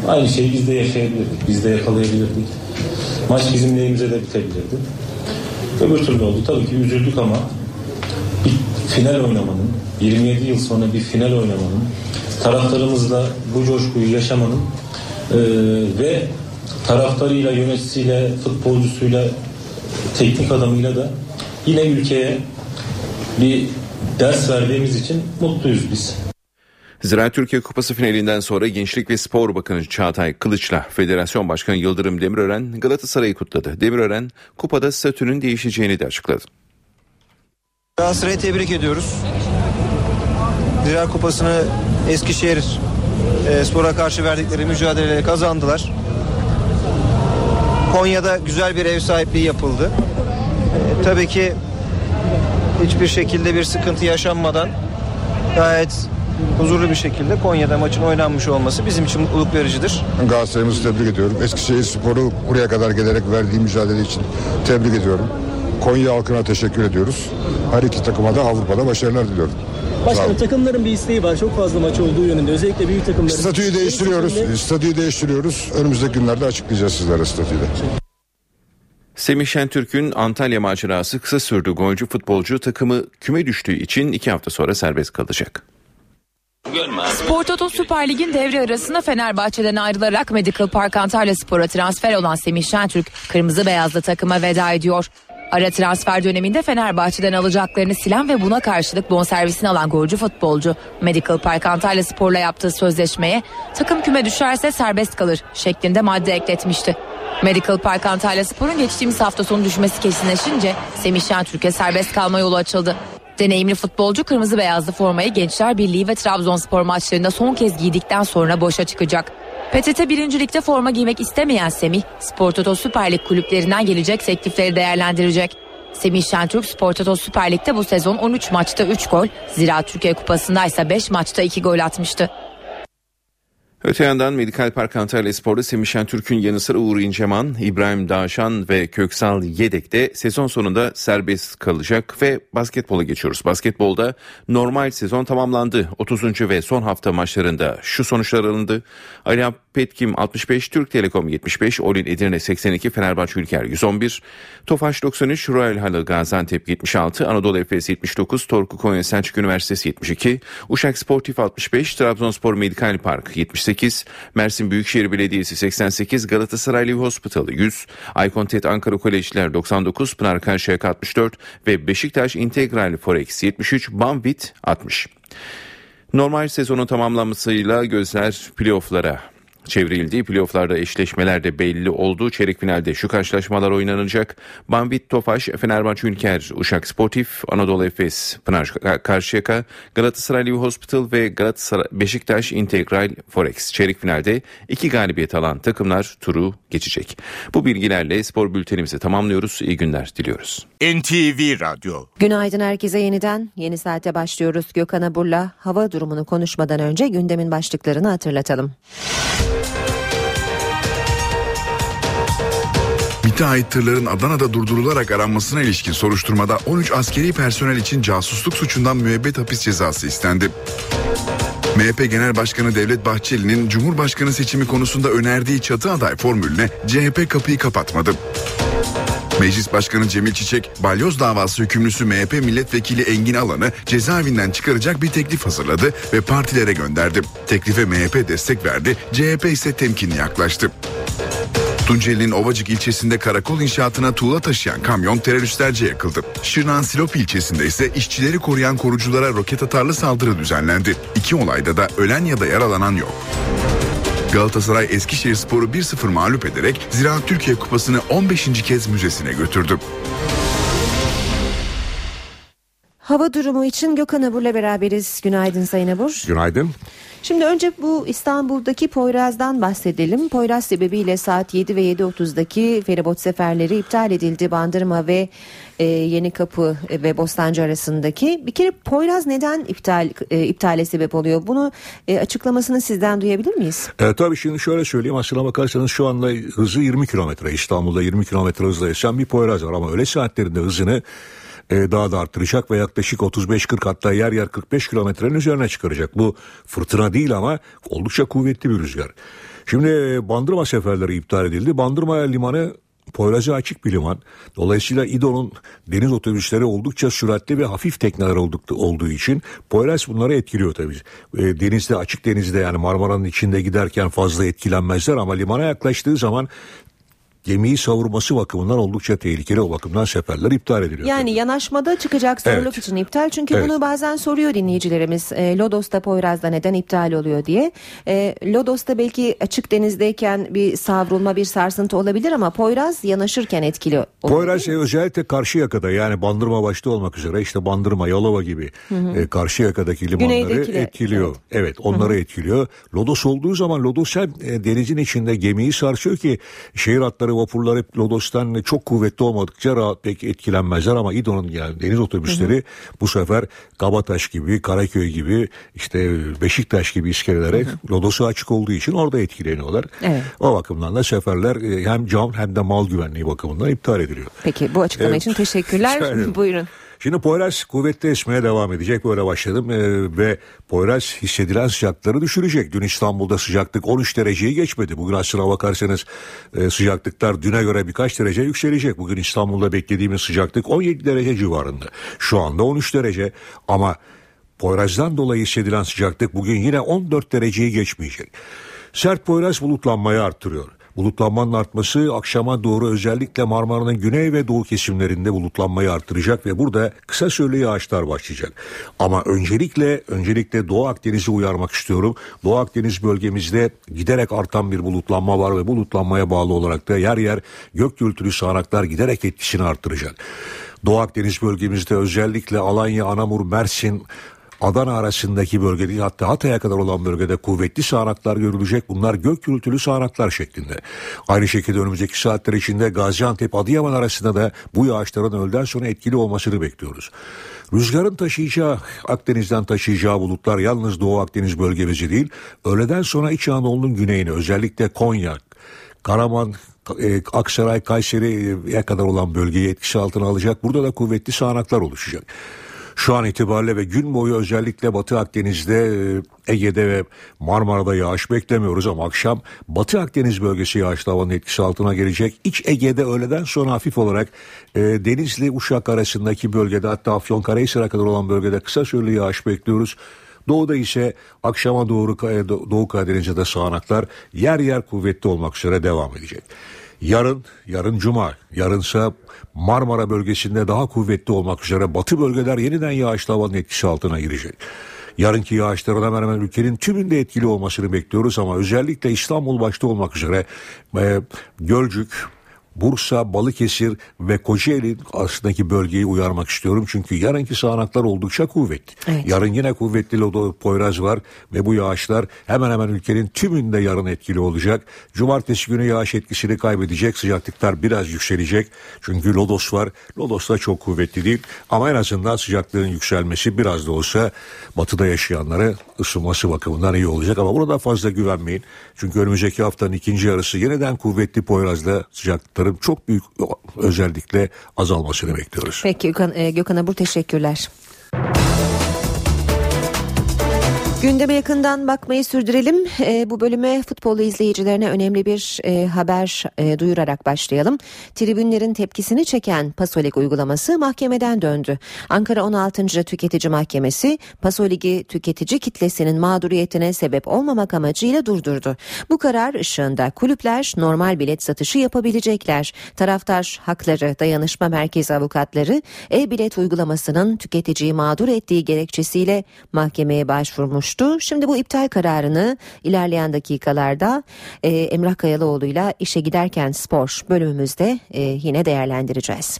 aynı şeyi biz de yaşayabilirdik. Biz de yakalayabilirdik. Maç bizim lehimize de bitebilirdi. Öbür türlü oldu. Tabii ki üzüldük ama bir final oynamanın 27 yıl sonra bir final oynamanın taraftarımızla bu coşkuyu yaşamanın e, ve taraftarıyla, yöneticisiyle, futbolcusuyla, teknik adamıyla da yine ülkeye bir ders verdiğimiz için mutluyuz biz. Ziraat Türkiye Kupası finalinden sonra Gençlik ve Spor Bakanı Çağatay Kılıç'la Federasyon Başkanı Yıldırım Demirören Galatasaray'ı kutladı. Demirören kupada statünün değişeceğini de açıkladı. Galatasaray'ı tebrik ediyoruz. Ziraat Kupası'nı Eskişehir e, Spor'a karşı verdikleri mücadeleyle kazandılar. Konya'da güzel bir ev sahipliği yapıldı. E, tabii ki hiçbir şekilde bir sıkıntı yaşanmadan gayet huzurlu bir şekilde Konya'da maçın oynanmış olması bizim için mutluluk vericidir. Galatasaray'ımızı tebrik ediyorum. Eskişehir Spor'u buraya kadar gelerek verdiği mücadele için tebrik ediyorum. Konya halkına teşekkür ediyoruz. Her iki takıma da Avrupa'da başarılar diliyorum. Başkanım takımların bir isteği var. Çok fazla maç olduğu yönünde. Özellikle büyük takımların. Statüyü değiştiriyoruz. Benim Statüyü değiştiriyoruz. Önümüzdeki günlerde açıklayacağız sizlere statüyü de. Semih Şentürk'ün Antalya macerası kısa sürdü. Golcü futbolcu takımı küme düştüğü için iki hafta sonra serbest kalacak. Spor Toto Süper Lig'in devre arasında Fenerbahçe'den ayrılarak Medical Park Antalya Spor'a transfer olan Semih Şentürk kırmızı beyazlı takıma veda ediyor. Ara transfer döneminde Fenerbahçe'den alacaklarını silen ve buna karşılık bonservisini alan golcü futbolcu Medical Park Antalya Spor'la yaptığı sözleşmeye takım küme düşerse serbest kalır şeklinde madde ekletmişti. Medical Park Antalya Spor'un geçtiğimiz hafta sonu düşmesi kesinleşince Semih Şentürk'e serbest kalma yolu açıldı. Deneyimli futbolcu kırmızı beyazlı formayı Gençler Birliği ve Trabzonspor maçlarında son kez giydikten sonra boşa çıkacak. PTT 1. Lig'de forma giymek istemeyen Semih, Spor Toto Süper Lig kulüplerinden gelecek teklifleri değerlendirecek. Semih Şentürk Spor Toto Süper Lig'de bu sezon 13 maçta 3 gol, Zira Türkiye Kupası'nda ise 5 maçta 2 gol atmıştı. Öte yandan Medikal Park Antalya Spor'da Semih Şentürk'ün yanı sıra Uğur İnceman, İbrahim Dağşan ve Köksal Yedek de sezon sonunda serbest kalacak ve basketbola geçiyoruz. Basketbolda normal sezon tamamlandı. 30. ve son hafta maçlarında şu sonuçlar alındı. Ali Petkim 65, Türk Telekom 75, Olin Edirne 82, Fenerbahçe Ülker 111, Tofaş 93, Royal Halı Gaziantep 76, Anadolu Efes 79, Torku Konya Selçuk Üniversitesi 72, Uşak Sportif 65, Trabzonspor Medikal Park 78, Mersin Büyükşehir Belediyesi 88, Galatasaray Live Hospital 100, Aykontet Ankara Kolejler 99, Pınar Karşıyaka 64 ve Beşiktaş Integral Forex 73, Banvit 60. Normal sezonun tamamlanmasıyla gözler playofflara çevrildi. Playoff'larda eşleşmeler de belli oldu. Çeyrek finalde şu karşılaşmalar oynanacak. Bambit Tofaş, Fenerbahçe Ülker, Uşak Sportif, Anadolu Efes, Pınar Karşıyaka, Galatasaray Live Hospital ve Galatasaray Beşiktaş Integral Forex. Çeyrek finalde iki galibiyet alan takımlar turu geçecek. Bu bilgilerle spor bültenimizi tamamlıyoruz. İyi günler diliyoruz. NTV Radyo. Günaydın herkese yeniden. Yeni saate başlıyoruz. Gökhan Abur'la hava durumunu konuşmadan önce gündemin başlıklarını hatırlatalım. MİT'e ait tırların Adana'da durdurularak aranmasına ilişkin soruşturmada 13 askeri personel için casusluk suçundan müebbet hapis cezası istendi. MHP Genel Başkanı Devlet Bahçeli'nin Cumhurbaşkanı seçimi konusunda önerdiği çatı aday formülüne CHP kapıyı kapatmadı. Meclis Başkanı Cemil Çiçek, balyoz davası hükümlüsü MHP milletvekili Engin Alan'ı cezaevinden çıkaracak bir teklif hazırladı ve partilere gönderdi. Teklife MHP destek verdi, CHP ise temkinli yaklaştı. Tunceli'nin Ovacık ilçesinde karakol inşaatına tuğla taşıyan kamyon teröristlerce yakıldı. Şırnak'ın Silop ilçesinde ise işçileri koruyan koruculara roket atarlı saldırı düzenlendi. İki olayda da ölen ya da yaralanan yok. Galatasaray Eskişehir Sporu 1-0 mağlup ederek Ziraat Türkiye Kupası'nı 15. kez müzesine götürdü. Hava durumu için Gökhan Abur'la beraberiz. Günaydın Sayın Abur. Günaydın. Şimdi önce bu İstanbul'daki Poyraz'dan bahsedelim. Poyraz sebebiyle saat 7 ve 7.30'daki feribot seferleri iptal edildi. Bandırma ve e, Yeni Kapı ve Bostancı arasındaki. Bir kere Poyraz neden iptal e, iptale sebep oluyor? Bunu e, açıklamasını sizden duyabilir miyiz? E, tabii şimdi şöyle söyleyeyim. Aslına bakarsanız şu anda hızı 20 kilometre. İstanbul'da 20 kilometre hızla yaşayan bir Poyraz var ama öyle saatlerinde hızını e, daha da arttıracak ve yaklaşık 35-40 hatta yer yer 45 kilometrenin üzerine çıkaracak. Bu fırtına değil ama oldukça kuvvetli bir rüzgar. Şimdi Bandırma seferleri iptal edildi. Bandırma limanı Poyraz'a açık bir liman. Dolayısıyla İDO'nun deniz otobüsleri oldukça süratli ve hafif tekneler olduğu için Poyraz bunları etkiliyor tabii. E, denizde açık denizde yani Marmara'nın içinde giderken fazla etkilenmezler ama limana yaklaştığı zaman gemiyi savurması bakımından oldukça tehlikeli o bakımdan seferler iptal ediliyor. Yani tabii. yanaşmada çıkacak zorluk evet. için iptal. Çünkü evet. bunu bazen soruyor dinleyicilerimiz. E, Lodos'ta Poyraz'da neden iptal oluyor diye. E, Lodos'ta belki açık denizdeyken bir savrulma bir sarsıntı olabilir ama Poyraz yanaşırken etkili olur. Poyraz e, özellikle karşı yakada yani Bandırma başta olmak üzere işte Bandırma, Yalova gibi hı hı. E, karşı yakadaki limanları Güneydeki etkiliyor. Evet, evet onları hı hı. etkiliyor. Lodos olduğu zaman Lodos hem e, denizin içinde gemiyi sarsıyor ki şehir hatları vapurlar hep Lodos'tan çok kuvvetli olmadıkça rahat pek etkilenmezler ama İDO'nun yani deniz otobüsleri hı hı. bu sefer Kabataş gibi, Karaköy gibi işte Beşiktaş gibi iskelelere Lodos'u açık olduğu için orada etkileniyorlar. Evet. O bakımdan da seferler e, hem can hem de mal güvenliği bakımından iptal ediliyor. Peki bu açıklama evet. için teşekkürler. Buyurun. Şimdi Poyraz kuvvetli esmeye devam edecek. Böyle başladım ee, ve Poyraz hissedilen sıcakları düşürecek. Dün İstanbul'da sıcaklık 13 dereceyi geçmedi. Bugün aslına bakarsanız e, sıcaklıklar düne göre birkaç derece yükselecek. Bugün İstanbul'da beklediğimiz sıcaklık 17 derece civarında. Şu anda 13 derece ama Poyraz'dan dolayı hissedilen sıcaklık bugün yine 14 dereceyi geçmeyecek. Sert Poyraz bulutlanmayı arttırıyor. Bulutlanmanın artması akşama doğru özellikle Marmara'nın güney ve doğu kesimlerinde bulutlanmayı artıracak ve burada kısa süreli yağışlar başlayacak. Ama öncelikle öncelikle Doğu Akdeniz'i uyarmak istiyorum. Doğu Akdeniz bölgemizde giderek artan bir bulutlanma var ve bulutlanmaya bağlı olarak da yer yer gök gürültülü sağanaklar giderek etkisini arttıracak. Doğu Akdeniz bölgemizde özellikle Alanya, Anamur, Mersin, Adana arasındaki bölgede hatta Hatay'a kadar olan bölgede kuvvetli sağanaklar görülecek. Bunlar gök gürültülü sağanaklar şeklinde. Aynı şekilde önümüzdeki saatler içinde Gaziantep, Adıyaman arasında da bu yağışların öğleden sonra etkili olmasını bekliyoruz. Rüzgarın taşıyacağı Akdeniz'den taşıyacağı bulutlar yalnız Doğu Akdeniz bölgemizi değil öğleden sonra İç Anadolu'nun güneyine özellikle Konya, Karaman, e, Aksaray, Kayseri'ye kadar olan bölgeyi etkisi altına alacak. Burada da kuvvetli sağanaklar oluşacak. Şu an itibariyle ve gün boyu özellikle Batı Akdeniz'de, e, Ege'de ve Marmara'da yağış beklemiyoruz ama akşam Batı Akdeniz bölgesi yağışlı havanın etkisi altına gelecek. İç Ege'de öğleden sonra hafif olarak e, Denizli Uşak arasındaki bölgede hatta Afyonkarahisar'a kadar olan bölgede kısa süreli yağış bekliyoruz. Doğuda ise akşama doğru e, Doğu Karadeniz'de sağanaklar yer yer kuvvetli olmak üzere devam edecek. Yarın, yarın cuma, yarınsa Marmara bölgesinde daha kuvvetli olmak üzere batı bölgeler yeniden yağışlı havanın etkisi altına girecek. Yarınki yağışların hemen hemen ülkenin tümünde etkili olmasını bekliyoruz ama özellikle İstanbul başta olmak üzere e, Gölcük, Bursa, Balıkesir ve Kocaeli aslındaki bölgeyi uyarmak istiyorum. Çünkü yarınki sağanaklar oldukça kuvvetli. Evet. Yarın yine kuvvetli lodo poyraz var ve bu yağışlar hemen hemen ülkenin tümünde yarın etkili olacak. Cumartesi günü yağış etkisini kaybedecek. Sıcaklıklar biraz yükselecek. Çünkü lodos var. Lodos da çok kuvvetli değil. Ama en azından sıcaklığın yükselmesi biraz da olsa batıda yaşayanları ısınması bakımından iyi olacak. Ama burada fazla güvenmeyin. Çünkü önümüzdeki haftanın ikinci yarısı yeniden kuvvetli poyrazla sıcaklıkları miktarın çok büyük özellikle azalmasını bekliyoruz. Peki Gökhan, e, Gökhan Abur teşekkürler. Gündeme yakından bakmayı sürdürelim. E, bu bölüme futbol izleyicilerine önemli bir e, haber e, duyurarak başlayalım. Tribünlerin tepkisini çeken Pasolik uygulaması mahkemeden döndü. Ankara 16. Tüketici Mahkemesi Pasolik'i tüketici kitlesinin mağduriyetine sebep olmamak amacıyla durdurdu. Bu karar ışığında kulüpler normal bilet satışı yapabilecekler. Taraftar hakları dayanışma merkezi avukatları e-bilet uygulamasının tüketiciyi mağdur ettiği gerekçesiyle mahkemeye başvurmuş olmuştu. Şimdi bu iptal kararını ilerleyen dakikalarda e, Emrah Kayalıoğlu ile işe giderken spor bölümümüzde e, yine değerlendireceğiz.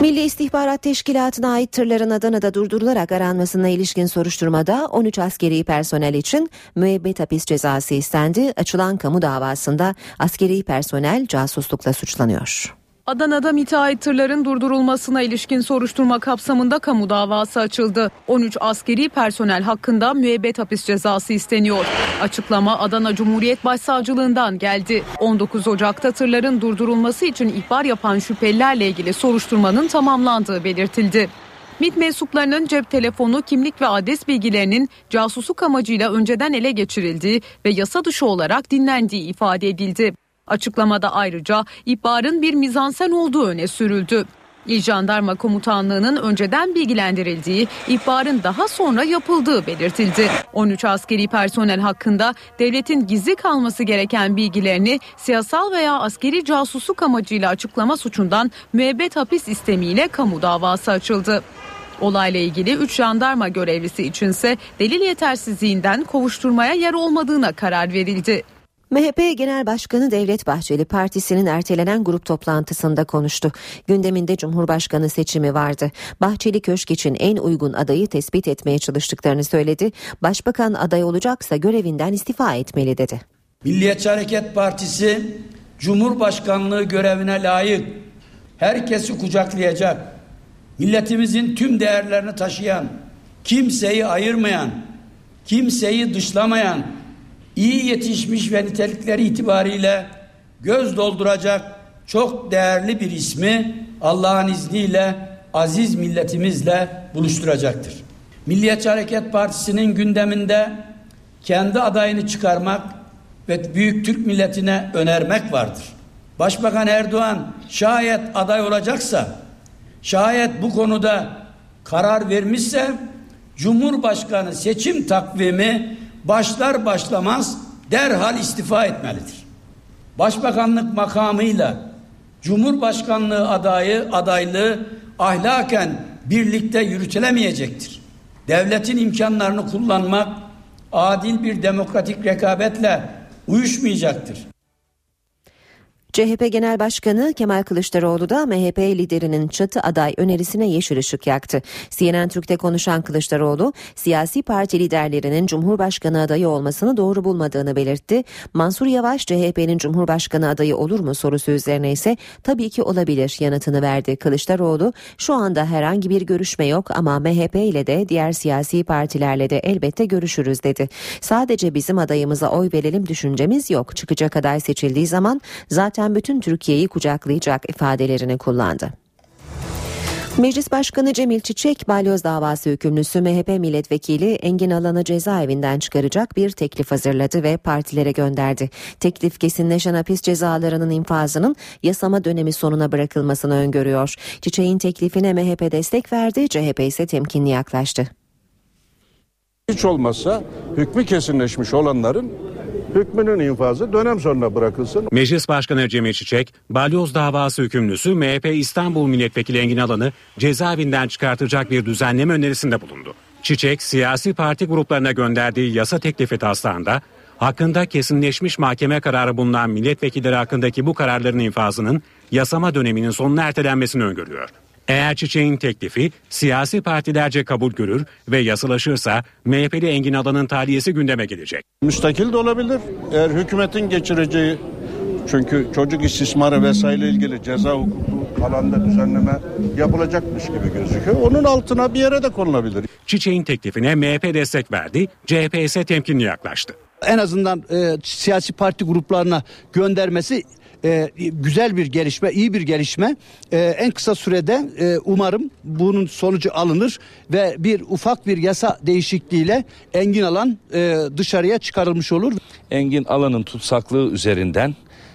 Milli İstihbarat Teşkilatı'na ait tırların Adana'da durdurularak aranmasına ilişkin soruşturmada 13 askeri personel için müebbet hapis cezası istendi. Açılan kamu davasında askeri personel casuslukla suçlanıyor. Adana'da müteahhit tırların durdurulmasına ilişkin soruşturma kapsamında kamu davası açıldı. 13 askeri personel hakkında müebbet hapis cezası isteniyor. Açıklama Adana Cumhuriyet Başsavcılığından geldi. 19 Ocak'ta tırların durdurulması için ihbar yapan şüphelilerle ilgili soruşturmanın tamamlandığı belirtildi. MİT mensuplarının cep telefonu, kimlik ve adres bilgilerinin casusluk amacıyla önceden ele geçirildiği ve yasa dışı olarak dinlendiği ifade edildi. Açıklamada ayrıca ihbarın bir mizansen olduğu öne sürüldü. İl Jandarma Komutanlığı'nın önceden bilgilendirildiği, ihbarın daha sonra yapıldığı belirtildi. 13 askeri personel hakkında devletin gizli kalması gereken bilgilerini siyasal veya askeri casusluk amacıyla açıklama suçundan müebbet hapis istemiyle kamu davası açıldı. Olayla ilgili 3 jandarma görevlisi içinse delil yetersizliğinden kovuşturmaya yer olmadığına karar verildi. MHP Genel Başkanı Devlet Bahçeli partisinin ertelenen grup toplantısında konuştu. Gündeminde Cumhurbaşkanı seçimi vardı. Bahçeli Köşk için en uygun adayı tespit etmeye çalıştıklarını söyledi. Başbakan aday olacaksa görevinden istifa etmeli dedi. Milliyetçi Hareket Partisi Cumhurbaşkanlığı görevine layık herkesi kucaklayacak, milletimizin tüm değerlerini taşıyan, kimseyi ayırmayan, kimseyi dışlamayan, iyi yetişmiş ve nitelikleri itibariyle göz dolduracak çok değerli bir ismi Allah'ın izniyle aziz milletimizle buluşturacaktır. Milliyetçi Hareket Partisi'nin gündeminde kendi adayını çıkarmak ve büyük Türk milletine önermek vardır. Başbakan Erdoğan şayet aday olacaksa, şayet bu konuda karar vermişse Cumhurbaşkanı seçim takvimi başlar başlamaz derhal istifa etmelidir. başbakanlık makamıyla Cumhurbaşkanlığı adayı adaylığı ahlaken birlikte yürütülemeyecektir. Devletin imkanlarını kullanmak adil bir demokratik rekabetle uyuşmayacaktır. CHP Genel Başkanı Kemal Kılıçdaroğlu da MHP liderinin çatı aday önerisine yeşil ışık yaktı. CNN Türk'te konuşan Kılıçdaroğlu, siyasi parti liderlerinin Cumhurbaşkanı adayı olmasını doğru bulmadığını belirtti. Mansur Yavaş CHP'nin Cumhurbaşkanı adayı olur mu sorusu üzerine ise tabii ki olabilir yanıtını verdi. Kılıçdaroğlu, şu anda herhangi bir görüşme yok ama MHP ile de diğer siyasi partilerle de elbette görüşürüz dedi. Sadece bizim adayımıza oy verelim düşüncemiz yok. Çıkacak aday seçildiği zaman zaten zaten bütün Türkiye'yi kucaklayacak ifadelerini kullandı. Meclis Başkanı Cemil Çiçek, balyoz davası hükümlüsü MHP milletvekili Engin Alan'ı cezaevinden çıkaracak bir teklif hazırladı ve partilere gönderdi. Teklif kesinleşen hapis cezalarının infazının yasama dönemi sonuna bırakılmasını öngörüyor. Çiçek'in teklifine MHP destek verdi, CHP ise temkinli yaklaştı. Hiç olmazsa hükmü kesinleşmiş olanların hükmünün infazı dönem sonuna bırakılsın. Meclis Başkanı Cemil Çiçek, balyoz davası hükümlüsü MHP İstanbul Milletvekili Engin Alan'ı cezaevinden çıkartacak bir düzenleme önerisinde bulundu. Çiçek, siyasi parti gruplarına gönderdiği yasa teklifi taslağında hakkında kesinleşmiş mahkeme kararı bulunan milletvekilleri hakkındaki bu kararların infazının yasama döneminin sonuna ertelenmesini öngörüyor. Eğer Çiçek'in teklifi siyasi partilerce kabul görür ve yasalaşırsa MHP'li Engin Alan'ın tahliyesi gündeme gelecek. Müstakil de olabilir. Eğer hükümetin geçireceği çünkü çocuk istismarı vesaire ilgili ceza hukuku alanda düzenleme yapılacakmış gibi gözüküyor. Onun altına bir yere de konulabilir. Çiçek'in teklifine MHP destek verdi, CHP ise temkinli yaklaştı. En azından e, siyasi parti gruplarına göndermesi e, güzel bir gelişme, iyi bir gelişme. E, en kısa sürede e, umarım bunun sonucu alınır ve bir ufak bir yasa değişikliğiyle Engin Alan e, dışarıya çıkarılmış olur. Engin Alan'ın tutsaklığı üzerinden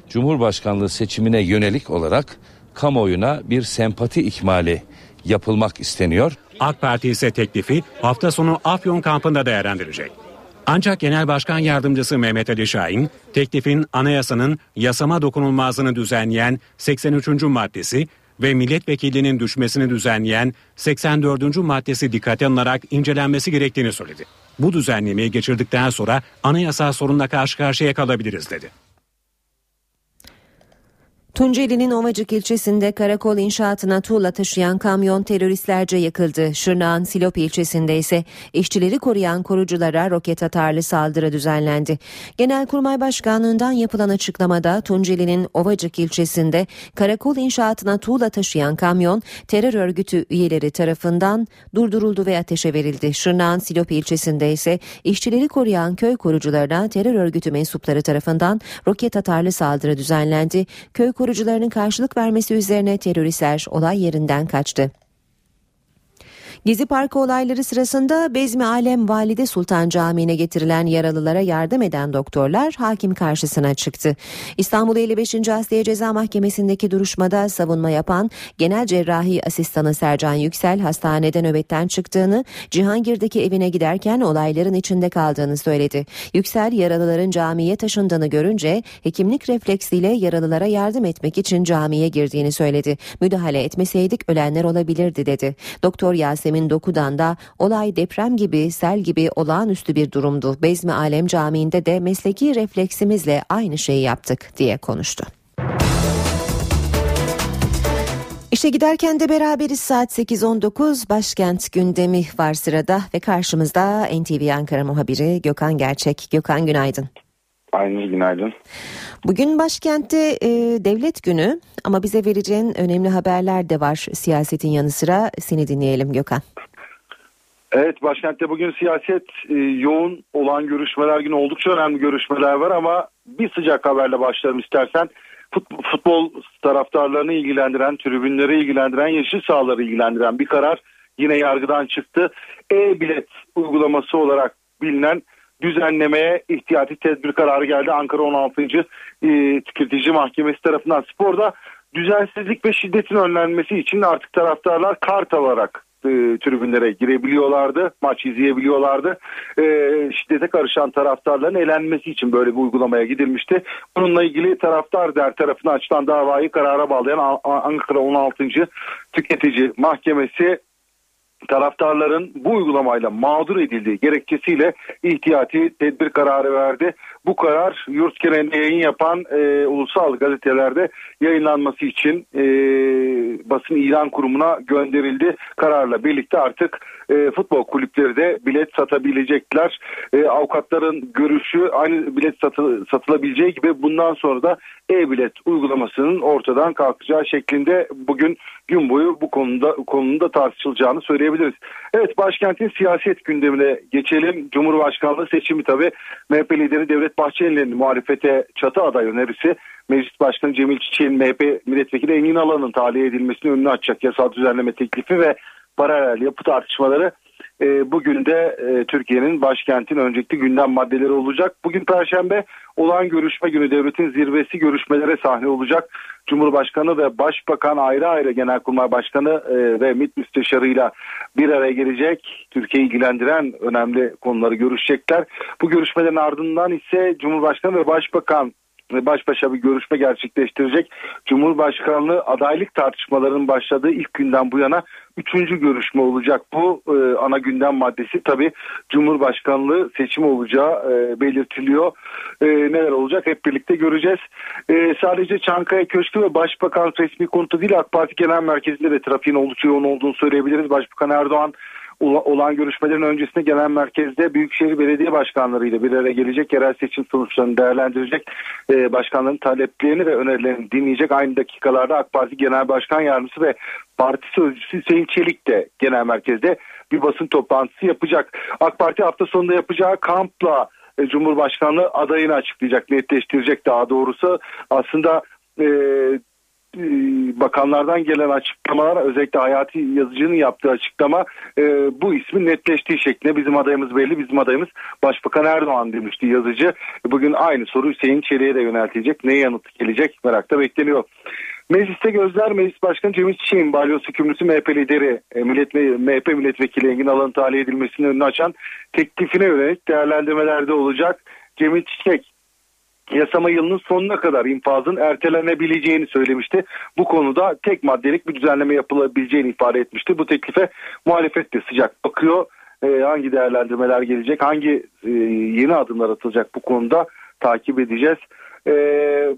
Cumhurbaşkanlığı seçimine yönelik olarak kamuoyuna bir sempati ikmali yapılmak isteniyor. AK Parti ise teklifi hafta sonu Afyon kampında değerlendirecek. Ancak Genel Başkan Yardımcısı Mehmet Ali Şahin, teklifin anayasanın yasama dokunulmazlığını düzenleyen 83. maddesi ve milletvekilinin düşmesini düzenleyen 84. maddesi dikkate alınarak incelenmesi gerektiğini söyledi. Bu düzenlemeyi geçirdikten sonra anayasal sorunla karşı karşıya kalabiliriz dedi. Tunceli'nin Ovacık ilçesinde karakol inşaatına tuğla taşıyan kamyon teröristlerce yakıldı. Şırnağın Silop ilçesinde ise işçileri koruyan koruculara roket atarlı saldırı düzenlendi. Genelkurmay Başkanlığından yapılan açıklamada Tunceli'nin Ovacık ilçesinde karakol inşaatına tuğla taşıyan kamyon terör örgütü üyeleri tarafından durduruldu ve ateşe verildi. Şırnağın Silop ilçesinde ise işçileri koruyan köy korucularına terör örgütü mensupları tarafından roket atarlı saldırı düzenlendi. Köy korucularının karşılık vermesi üzerine teröristler olay yerinden kaçtı. Gezi Parkı olayları sırasında Bezmi Alem Valide Sultan Camii'ne getirilen yaralılara yardım eden doktorlar hakim karşısına çıktı. İstanbul 55. Asliye Ceza Mahkemesi'ndeki duruşmada savunma yapan Genel Cerrahi Asistanı Sercan Yüksel hastanede nöbetten çıktığını, Cihangir'deki evine giderken olayların içinde kaldığını söyledi. Yüksel yaralıların camiye taşındığını görünce hekimlik refleksiyle yaralılara yardım etmek için camiye girdiğini söyledi. Müdahale etmeseydik ölenler olabilirdi dedi. Doktor Yasemin Yasemin Doku'dan da olay deprem gibi, sel gibi olağanüstü bir durumdu. Bezmi Alem Camii'nde de mesleki refleksimizle aynı şeyi yaptık diye konuştu. İşe giderken de beraberiz saat 8.19 başkent gündemi var sırada ve karşımızda NTV Ankara muhabiri Gökhan Gerçek. Gökhan günaydın. Aynı günaydın. Bugün başkentte e, devlet günü ama bize vereceğin önemli haberler de var siyasetin yanı sıra. Seni dinleyelim Gökhan. Evet başkentte bugün siyaset e, yoğun olan görüşmeler günü oldukça önemli görüşmeler var ama bir sıcak haberle başlayalım istersen. Futbol taraftarlarını ilgilendiren, tribünleri ilgilendiren, yeşil sahaları ilgilendiren bir karar yine yargıdan çıktı. E-bilet uygulaması olarak bilinen düzenlemeye ihtiyati tedbir kararı geldi. Ankara 16. E, Tüketici Mahkemesi tarafından sporda düzensizlik ve şiddetin önlenmesi için artık taraftarlar kart alarak e, tribünlere girebiliyorlardı. Maç izleyebiliyorlardı. E, şiddete karışan taraftarların elenmesi için böyle bir uygulamaya gidilmişti. Bununla ilgili taraftar der tarafından açılan davayı karara bağlayan Ankara 16. Tüketici Mahkemesi taraftarların bu uygulamayla mağdur edildiği gerekçesiyle ihtiyati tedbir kararı verdi. Bu karar yurt genelinde yayın yapan e, ulusal gazetelerde yayınlanması için e, basın ilan kurumuna gönderildi. Kararla birlikte artık e, futbol kulüpleri de bilet satabilecekler. E, avukatların görüşü aynı bilet satı, satılabileceği gibi bundan sonra da e-bilet uygulamasının ortadan kalkacağı şeklinde bugün gün boyu bu konuda konuda tartışılacağını söyleyebiliriz. Evet başkentin siyaset gündemine geçelim. Cumhurbaşkanlığı seçimi tabi MHP lideri Devlet Bahçeli'nin muhalefete çatı aday önerisi Meclis Başkanı Cemil Çiçek'in MHP milletvekili Engin Alan'ın tahliye edilmesini önünü açacak yasal düzenleme teklifi ve paralel yapı tartışmaları e, bugün de e, Türkiye'nin başkentin öncelikli gündem maddeleri olacak. Bugün Perşembe olan görüşme günü devletin zirvesi görüşmelere sahne olacak. Cumhurbaşkanı ve Başbakan ayrı ayrı Genelkurmay Başkanı e, ve MİT Müsteşarı'yla bir araya gelecek. Türkiye'yi ilgilendiren önemli konuları görüşecekler. Bu görüşmelerin ardından ise Cumhurbaşkanı ve Başbakan baş başa bir görüşme gerçekleştirecek. Cumhurbaşkanlığı adaylık tartışmalarının başladığı ilk günden bu yana üçüncü görüşme olacak. Bu e, ana gündem maddesi tabi Cumhurbaşkanlığı seçimi olacağı e, belirtiliyor. E, neler olacak hep birlikte göreceğiz. E, sadece Çankaya Köşkü ve Başbakan resmi konutu değil AK Parti Genel Merkezi'nde de trafiğin oldukça yoğun olduğunu söyleyebiliriz. Başbakan Erdoğan olan görüşmelerin öncesinde genel merkezde Büyükşehir Belediye Başkanlarıyla bir araya gelecek yerel seçim sonuçlarını değerlendirecek e, başkanların taleplerini ve önerilerini dinleyecek. Aynı dakikalarda AK Parti Genel Başkan Yardımcısı ve Parti Sözcüsü Hüseyin Çelik de genel merkezde bir basın toplantısı yapacak. AK Parti hafta sonunda yapacağı kampla e, Cumhurbaşkanlığı adayını açıklayacak, netleştirecek daha doğrusu. Aslında e, bakanlardan gelen açıklamalar özellikle Hayati Yazıcı'nın yaptığı açıklama e, bu ismin netleştiği şeklinde bizim adayımız belli bizim adayımız Başbakan Erdoğan demişti Yazıcı. Bugün aynı soru Hüseyin Çelik'e de yöneltilecek. Ne yanıt gelecek merakta bekleniyor. Mecliste gözler Meclis Başkanı Cemil Çiçek'in balyoz hükümlüsü MHP lideri e, millet, MHP milletvekili Engin Alan'ın tahliye edilmesinin önünü açan teklifine yönelik değerlendirmelerde olacak. Cemil Çiçek yasama yılının sonuna kadar infazın ertelenebileceğini söylemişti. Bu konuda tek maddelik bir düzenleme yapılabileceğini ifade etmişti. Bu teklife muhalefet de sıcak bakıyor. Ee, hangi değerlendirmeler gelecek, hangi e, yeni adımlar atılacak bu konuda takip edeceğiz. Ee,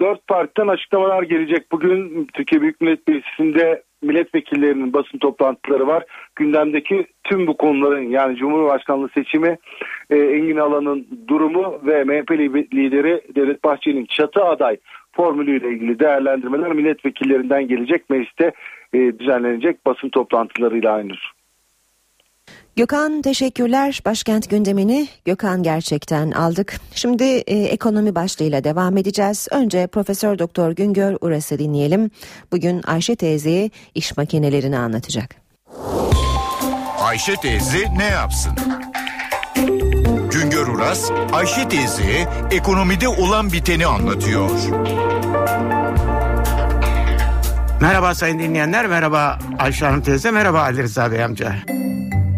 dört partiden açıklamalar gelecek. Bugün Türkiye Büyük Millet Meclisi'nde milletvekillerinin basın toplantıları var. Gündemdeki tüm bu konuların yani Cumhurbaşkanlığı seçimi, e, Engin Alan'ın durumu ve MHP lideri Devlet Bahçeli'nin çatı aday formülüyle ilgili değerlendirmeler milletvekillerinden gelecek mecliste e, düzenlenecek basın toplantılarıyla aynı. Gökhan teşekkürler. Başkent gündemini Gökhan gerçekten aldık. Şimdi e, ekonomi başlığıyla devam edeceğiz. Önce Profesör Doktor Güngör Uras'ı dinleyelim. Bugün Ayşe teyzeye iş makinelerini anlatacak. Ayşe teyze ne yapsın? Güngör Uras, Ayşe teyze ekonomide olan biteni anlatıyor. Merhaba sayın dinleyenler, merhaba Ayşe Hanım teyze, merhaba Ali Rıza Bey amca.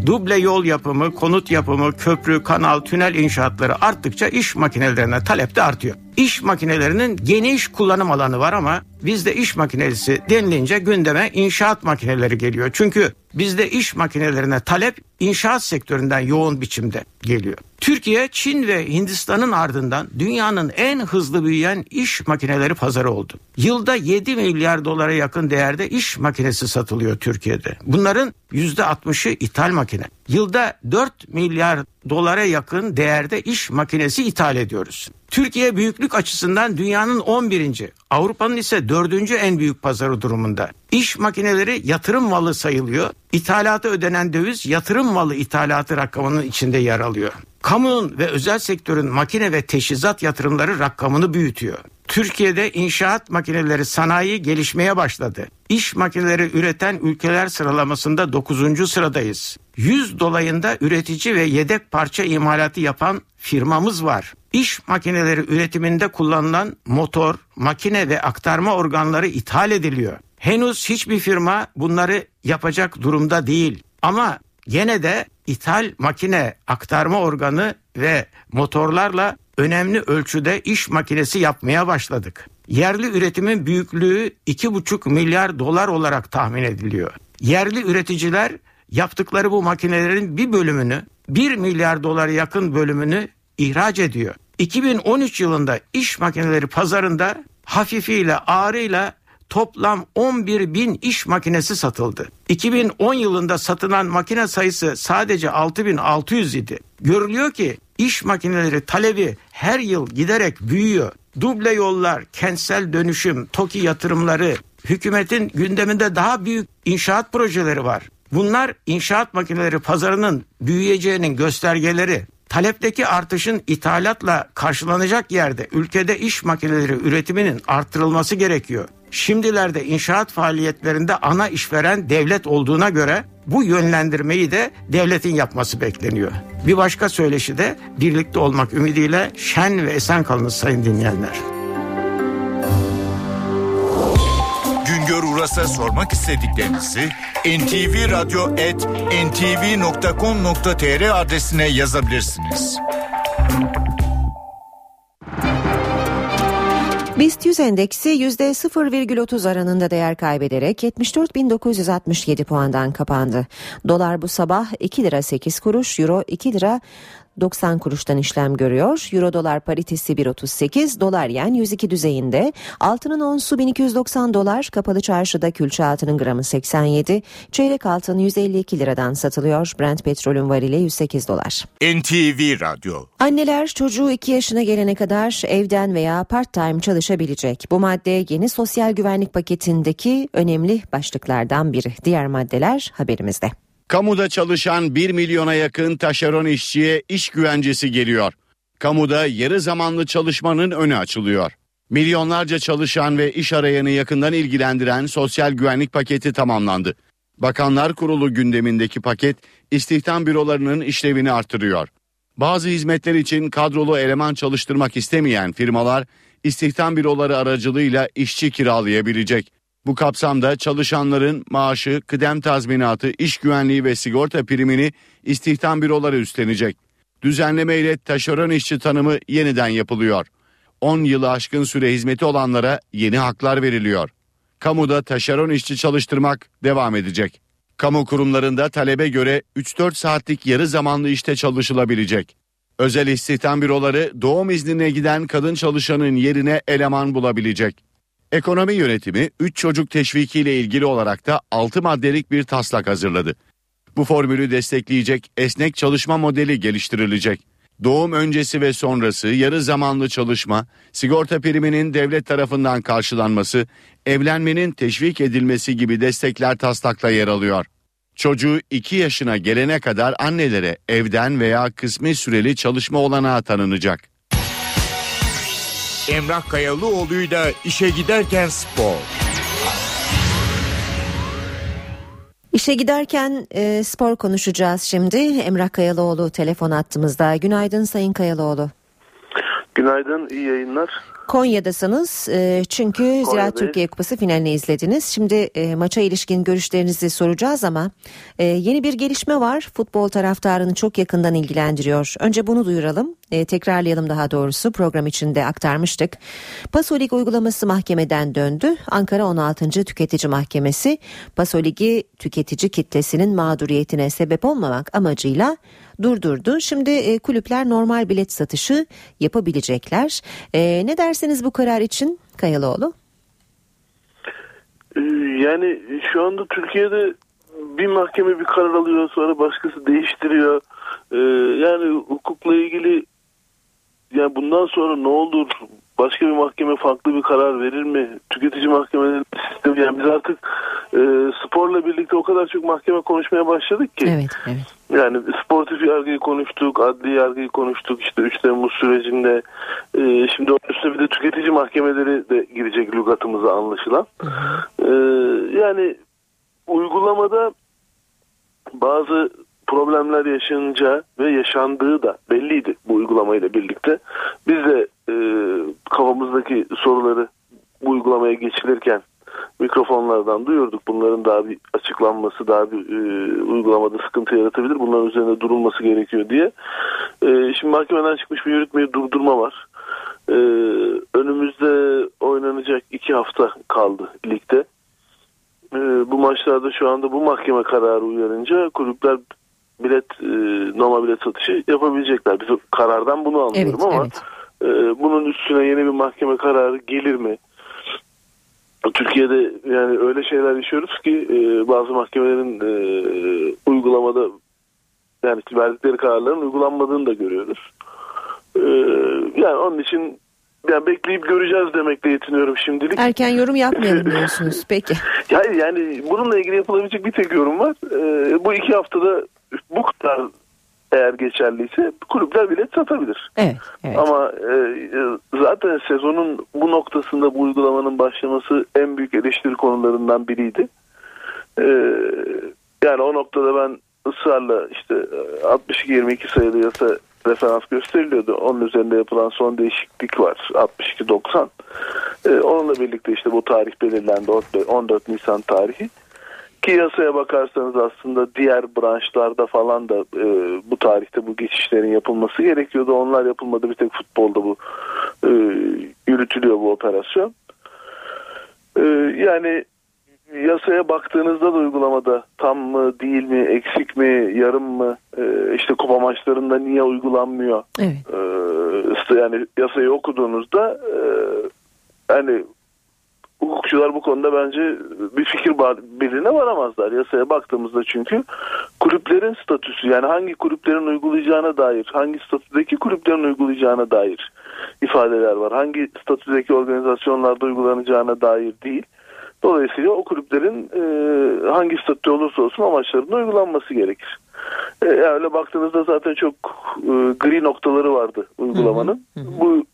Duble yol yapımı, konut yapımı, köprü, kanal, tünel inşaatları arttıkça iş makinelerine talep de artıyor. İş makinelerinin geniş kullanım alanı var ama bizde iş makinesi denilince gündeme inşaat makineleri geliyor. Çünkü bizde iş makinelerine talep inşaat sektöründen yoğun biçimde geliyor. Türkiye, Çin ve Hindistan'ın ardından dünyanın en hızlı büyüyen iş makineleri pazarı oldu. Yılda 7 milyar dolara yakın değerde iş makinesi satılıyor Türkiye'de. Bunların %60'ı ithal makine. Yılda 4 milyar dolara yakın değerde iş makinesi ithal ediyoruz. Türkiye büyüklük açısından dünyanın 11. Avrupa'nın ise 4. en büyük pazarı durumunda. İş makineleri yatırım malı sayılıyor. İthalata ödenen döviz yatırım malı ithalatı rakamının içinde yer alıyor. Kamunun ve özel sektörün makine ve teşhizat yatırımları rakamını büyütüyor. Türkiye'de inşaat makineleri sanayi gelişmeye başladı. İş makineleri üreten ülkeler sıralamasında 9. sıradayız. 100 dolayında üretici ve yedek parça imalatı yapan firmamız var. İş makineleri üretiminde kullanılan motor, makine ve aktarma organları ithal ediliyor. Henüz hiçbir firma bunları yapacak durumda değil. Ama gene de ithal makine aktarma organı ve motorlarla önemli ölçüde iş makinesi yapmaya başladık. Yerli üretimin büyüklüğü 2,5 milyar dolar olarak tahmin ediliyor. Yerli üreticiler yaptıkları bu makinelerin bir bölümünü 1 milyar dolara yakın bölümünü ihraç ediyor. 2013 yılında iş makineleri pazarında hafifiyle ağırıyla toplam 11 bin iş makinesi satıldı. 2010 yılında satılan makine sayısı sadece 6600 idi. Görülüyor ki iş makineleri talebi her yıl giderek büyüyor. Duble yollar, kentsel dönüşüm, TOKİ yatırımları, hükümetin gündeminde daha büyük inşaat projeleri var. Bunlar inşaat makineleri pazarının büyüyeceğinin göstergeleri. Talepteki artışın ithalatla karşılanacak yerde ülkede iş makineleri üretiminin arttırılması gerekiyor. Şimdilerde inşaat faaliyetlerinde ana işveren devlet olduğuna göre bu yönlendirmeyi de devletin yapması bekleniyor. Bir başka söyleşi de birlikte olmak ümidiyle şen ve esen kalınız sayın dinleyenler. Uras'a sormak istediklerinizi ntvradio.ntv.com.tr adresine yazabilirsiniz. BIST 100 endeksi %0,30 oranında değer kaybederek 74.967 puandan kapandı. Dolar bu sabah 2 lira 8 kuruş, euro 2 lira 90 kuruştan işlem görüyor. Euro dolar paritesi 1.38, dolar yen 102 düzeyinde. Altının onsu 1290 dolar, kapalı çarşıda külçe altının gramı 87, çeyrek altın 152 liradan satılıyor. Brent petrolün varili 108 dolar. NTV Radyo Anneler çocuğu 2 yaşına gelene kadar evden veya part-time çalışabilecek. Bu madde yeni sosyal güvenlik paketindeki önemli başlıklardan biri. Diğer maddeler haberimizde. Kamuda çalışan 1 milyona yakın taşeron işçiye iş güvencesi geliyor. Kamuda yarı zamanlı çalışmanın önü açılıyor. Milyonlarca çalışan ve iş arayanı yakından ilgilendiren sosyal güvenlik paketi tamamlandı. Bakanlar Kurulu gündemindeki paket istihdam bürolarının işlevini artırıyor. Bazı hizmetler için kadrolu eleman çalıştırmak istemeyen firmalar istihdam büroları aracılığıyla işçi kiralayabilecek. Bu kapsamda çalışanların maaşı, kıdem tazminatı, iş güvenliği ve sigorta primini istihdam büroları üstlenecek. Düzenleme ile taşeron işçi tanımı yeniden yapılıyor. 10 yılı aşkın süre hizmeti olanlara yeni haklar veriliyor. Kamuda taşeron işçi çalıştırmak devam edecek. Kamu kurumlarında talebe göre 3-4 saatlik yarı zamanlı işte çalışılabilecek. Özel istihdam büroları doğum iznine giden kadın çalışanın yerine eleman bulabilecek. Ekonomi yönetimi 3 çocuk teşviki ile ilgili olarak da 6 maddelik bir taslak hazırladı. Bu formülü destekleyecek esnek çalışma modeli geliştirilecek. Doğum öncesi ve sonrası yarı zamanlı çalışma, sigorta priminin devlet tarafından karşılanması, evlenmenin teşvik edilmesi gibi destekler taslakta yer alıyor. Çocuğu 2 yaşına gelene kadar annelere evden veya kısmi süreli çalışma olanağı tanınacak. Emrah Kayalıoğlu'yla işe giderken spor. İşe giderken e, spor konuşacağız şimdi. Emrah Kayalıoğlu telefon attığımızda. Günaydın Sayın Kayalıoğlu. Günaydın, iyi yayınlar. Konya'dasınız e, çünkü Ziraat Konya'dayız. Türkiye Kupası finalini izlediniz. Şimdi e, maça ilişkin görüşlerinizi soracağız ama e, yeni bir gelişme var. Futbol taraftarını çok yakından ilgilendiriyor. Önce bunu duyuralım. E, tekrarlayalım daha doğrusu program içinde aktarmıştık. Pasolik uygulaması mahkemeden döndü. Ankara 16. Tüketici Mahkemesi Pasolik'i tüketici kitlesinin mağduriyetine sebep olmamak amacıyla durdurdu. Şimdi e, kulüpler normal bilet satışı yapabilecekler. E, ne dersiniz bu karar için Kayalıoğlu? Ee, Yani şu anda Türkiye'de bir mahkeme bir karar alıyor sonra başkası değiştiriyor. Ee, yani hukukla ilgili yani bundan sonra ne olur? Başka bir mahkeme farklı bir karar verir mi? Tüketici mahkemelerinin sistemi yani biz artık e, sporla birlikte o kadar çok mahkeme konuşmaya başladık ki. Evet, evet. Yani sportif yargıyı konuştuk, adli yargıyı konuştuk işte 3 Temmuz sürecinde. Ee, şimdi onun üstüne bir de tüketici mahkemeleri de girecek lügatımıza anlaşılan. Ee, yani uygulamada bazı problemler yaşanınca ve yaşandığı da belliydi bu uygulamayla birlikte. Biz de e, kafamızdaki soruları bu uygulamaya geçilirken mikrofonlardan duyurduk. Bunların daha bir açıklanması, daha bir e, uygulamada sıkıntı yaratabilir. Bunların üzerinde durulması gerekiyor diye. E, şimdi mahkemeden çıkmış bir yürütmeyi durdurma var. E, önümüzde oynanacak iki hafta kaldı ligde. E, bu maçlarda şu anda bu mahkeme kararı uyarınca kulüpler bilet e, normal bilet satışı yapabilecekler. Biz karardan bunu anlıyorum Evet, ama evet. e, bunun üstüne yeni bir mahkeme kararı gelir mi? Türkiye'de yani öyle şeyler yaşıyoruz ki e, bazı mahkemelerin e, uygulamada yani verdikleri kararların uygulanmadığını da görüyoruz. E, yani onun için yani bekleyip göreceğiz demekle yetiniyorum şimdilik. Erken yorum yapmayalım diyorsunuz. Peki. Yani, yani bununla ilgili yapılabilecek bir tek yorum var. E, bu iki haftada bu kadar eğer geçerliyse kulüpler bilet satabilir. Evet. evet. Ama e, e, zaten sezonun bu noktasında bu uygulamanın başlaması en büyük eleştiri konularından biriydi. E, yani o noktada ben ısrarla işte e, 62-22 sayılı yasa referans gösteriliyordu. Onun üzerinde yapılan son değişiklik var 62-90. E, onunla birlikte işte bu tarih belirlendi 14 Nisan tarihi. Ki yasaya bakarsanız aslında diğer branşlarda falan da e, bu tarihte bu geçişlerin yapılması gerekiyordu. Onlar yapılmadı. Bir tek futbolda bu e, yürütülüyor bu operasyon. E, yani yasaya baktığınızda da uygulamada tam mı değil mi eksik mi yarım mı e, işte kupa maçlarında niye uygulanmıyor Evet. e, yani yasayı okuduğunuzda e, hani hukukçular bu konuda bence bir fikir birliğine varamazlar. Yasaya baktığımızda çünkü kulüplerin statüsü yani hangi kulüplerin uygulayacağına dair, hangi statüdeki kulüplerin uygulayacağına dair ifadeler var. Hangi statüdeki organizasyonlarda uygulanacağına dair değil. Dolayısıyla o kulüplerin e, hangi statü olursa olsun amaçlarında uygulanması gerekir. E, yani öyle baktığınızda zaten çok e, gri noktaları vardı uygulamanın. Bu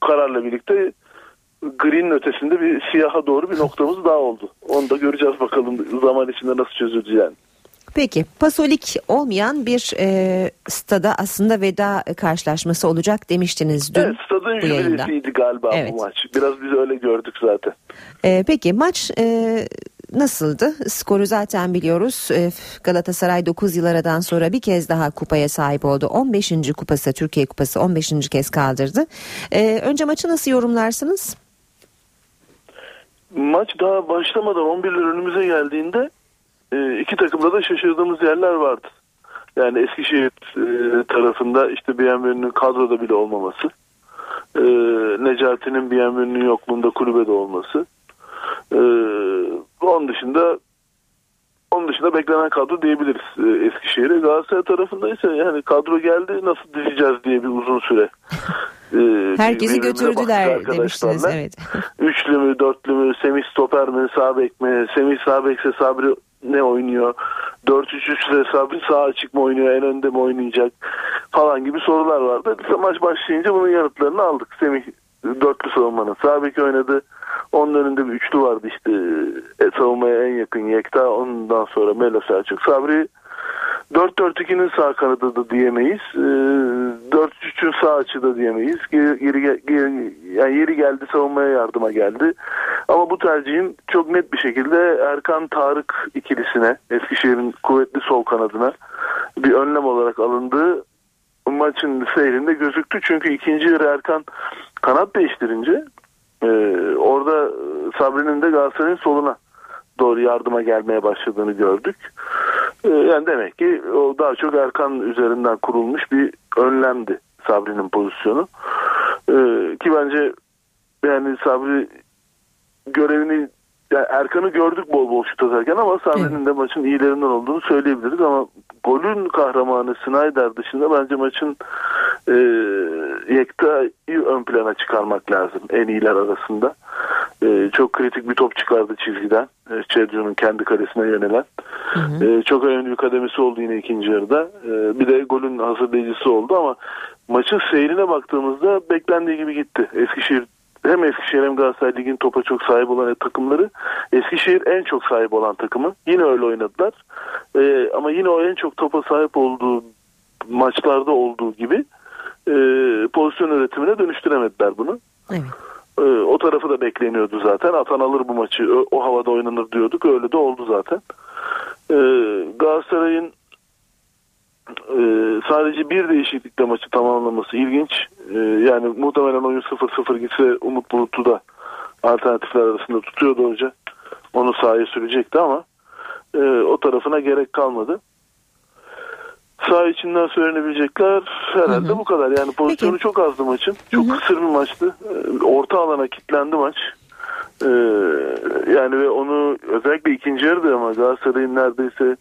kararla birlikte green ötesinde bir siyaha doğru bir noktamız daha oldu. Onu da göreceğiz bakalım zaman içinde nasıl çözüleceğini. Peki pasolik olmayan bir e, stada aslında veda karşılaşması olacak demiştiniz dün Evet stadın jübilesiydi galiba Evet. bu maç. Biraz biz öyle gördük zaten. E, peki maç e, nasıldı? Skoru zaten biliyoruz. E, Galatasaray 9 yıl aradan sonra bir kez daha kupaya sahip oldu. 15. kupası Türkiye kupası 15. kez kaldırdı. E, önce maçı nasıl yorumlarsınız? Maç daha başlamadan 11'ler önümüze geldiğinde e, iki takımda da şaşırdığımız yerler vardı. Yani Eskişehir e, tarafında işte BMW'nin kadroda bile olmaması. E, Necati'nin BMW'nin yokluğunda kulübede olması. E, onun dışında onun dışında beklenen kadro diyebiliriz Eskişehir'e. Galatasaray tarafında ise yani kadro geldi nasıl dizeceğiz diye bir uzun süre. E, Herkesi götürdüler demiştiniz. Evet. Üçlü mü, dörtlü mü, Semih stoper mi, sağ bek mi, Semih sağ bekse Sabri ne oynuyor? 4-3-3'le Sabri sağ açık mı oynuyor, en önde mi oynayacak falan gibi sorular vardı. Biz maç başlayınca bunun yanıtlarını aldık. Semih dörtlü savunmanın sağ beki oynadı. Onun önünde bir üçlü vardı işte e, savunmaya en yakın Yekta. Ondan sonra Melo Selçuk. Sabri 4-4-2'nin sağ kanadı da diyemeyiz. Ee, 4-3'ün sağ açı da diyemeyiz. Geri- yani yeri geldi savunmaya yardıma geldi. Ama bu tercihin çok net bir şekilde Erkan Tarık ikilisine Eskişehir'in kuvvetli sol kanadına bir önlem olarak alındığı maçın seyrinde gözüktü. Çünkü ikinci yarı Erkan kanat değiştirince e, orada Sabri'nin de Galatasaray'ın soluna doğru yardıma gelmeye başladığını gördük. Ee, Yani demek ki o daha çok Erkan üzerinden kurulmuş bir önlemdi Sabri'nin pozisyonu. Ee, ki bence yani Sabri görevini yani Erkan'ı gördük bol bol şut atarken ama Sabri'nin de maçın iyilerinden olduğunu söyleyebiliriz ama golün kahramanı Snyder dışında bence maçın e, Yekta'yı ön plana çıkarmak lazım en iyiler arasında. E, çok kritik bir top çıkardı çizgiden. E, kendi kalesine yönelen. E, çok önemli bir kademesi oldu yine ikinci yarıda. E, bir de golün hazırlayıcısı oldu ama maçın seyrine baktığımızda beklendiği gibi gitti. Eskişehir hem Eskişehir hem Galatasaray Lig'in topa çok sahip olan takımları. Eskişehir en çok sahip olan takımı. Yine öyle oynadılar. E, ama yine o en çok topa sahip olduğu maçlarda olduğu gibi e, pozisyon üretimine dönüştüremediler bunu. Evet. E, o tarafı da bekleniyordu zaten. Atan alır bu maçı. O, o havada oynanır diyorduk. Öyle de oldu zaten. E, Galatasaray'ın e, sadece bir değişiklikle maçı tamamlaması ilginç. E, yani muhtemelen oyun 0-0 gitse Umut Bulut'u da alternatifler arasında tutuyordu hoca. Onu sahaya sürecekti ama e, o tarafına gerek kalmadı. Sağ içinden söylenebilecekler herhalde bu kadar. Yani pozisyonu çok azdı maçın. Çok kısır bir maçtı. E, Orta alana kilitlendi maç. E, yani ve onu özellikle ikinci yarıda ama Galatasaray'ın neredeyse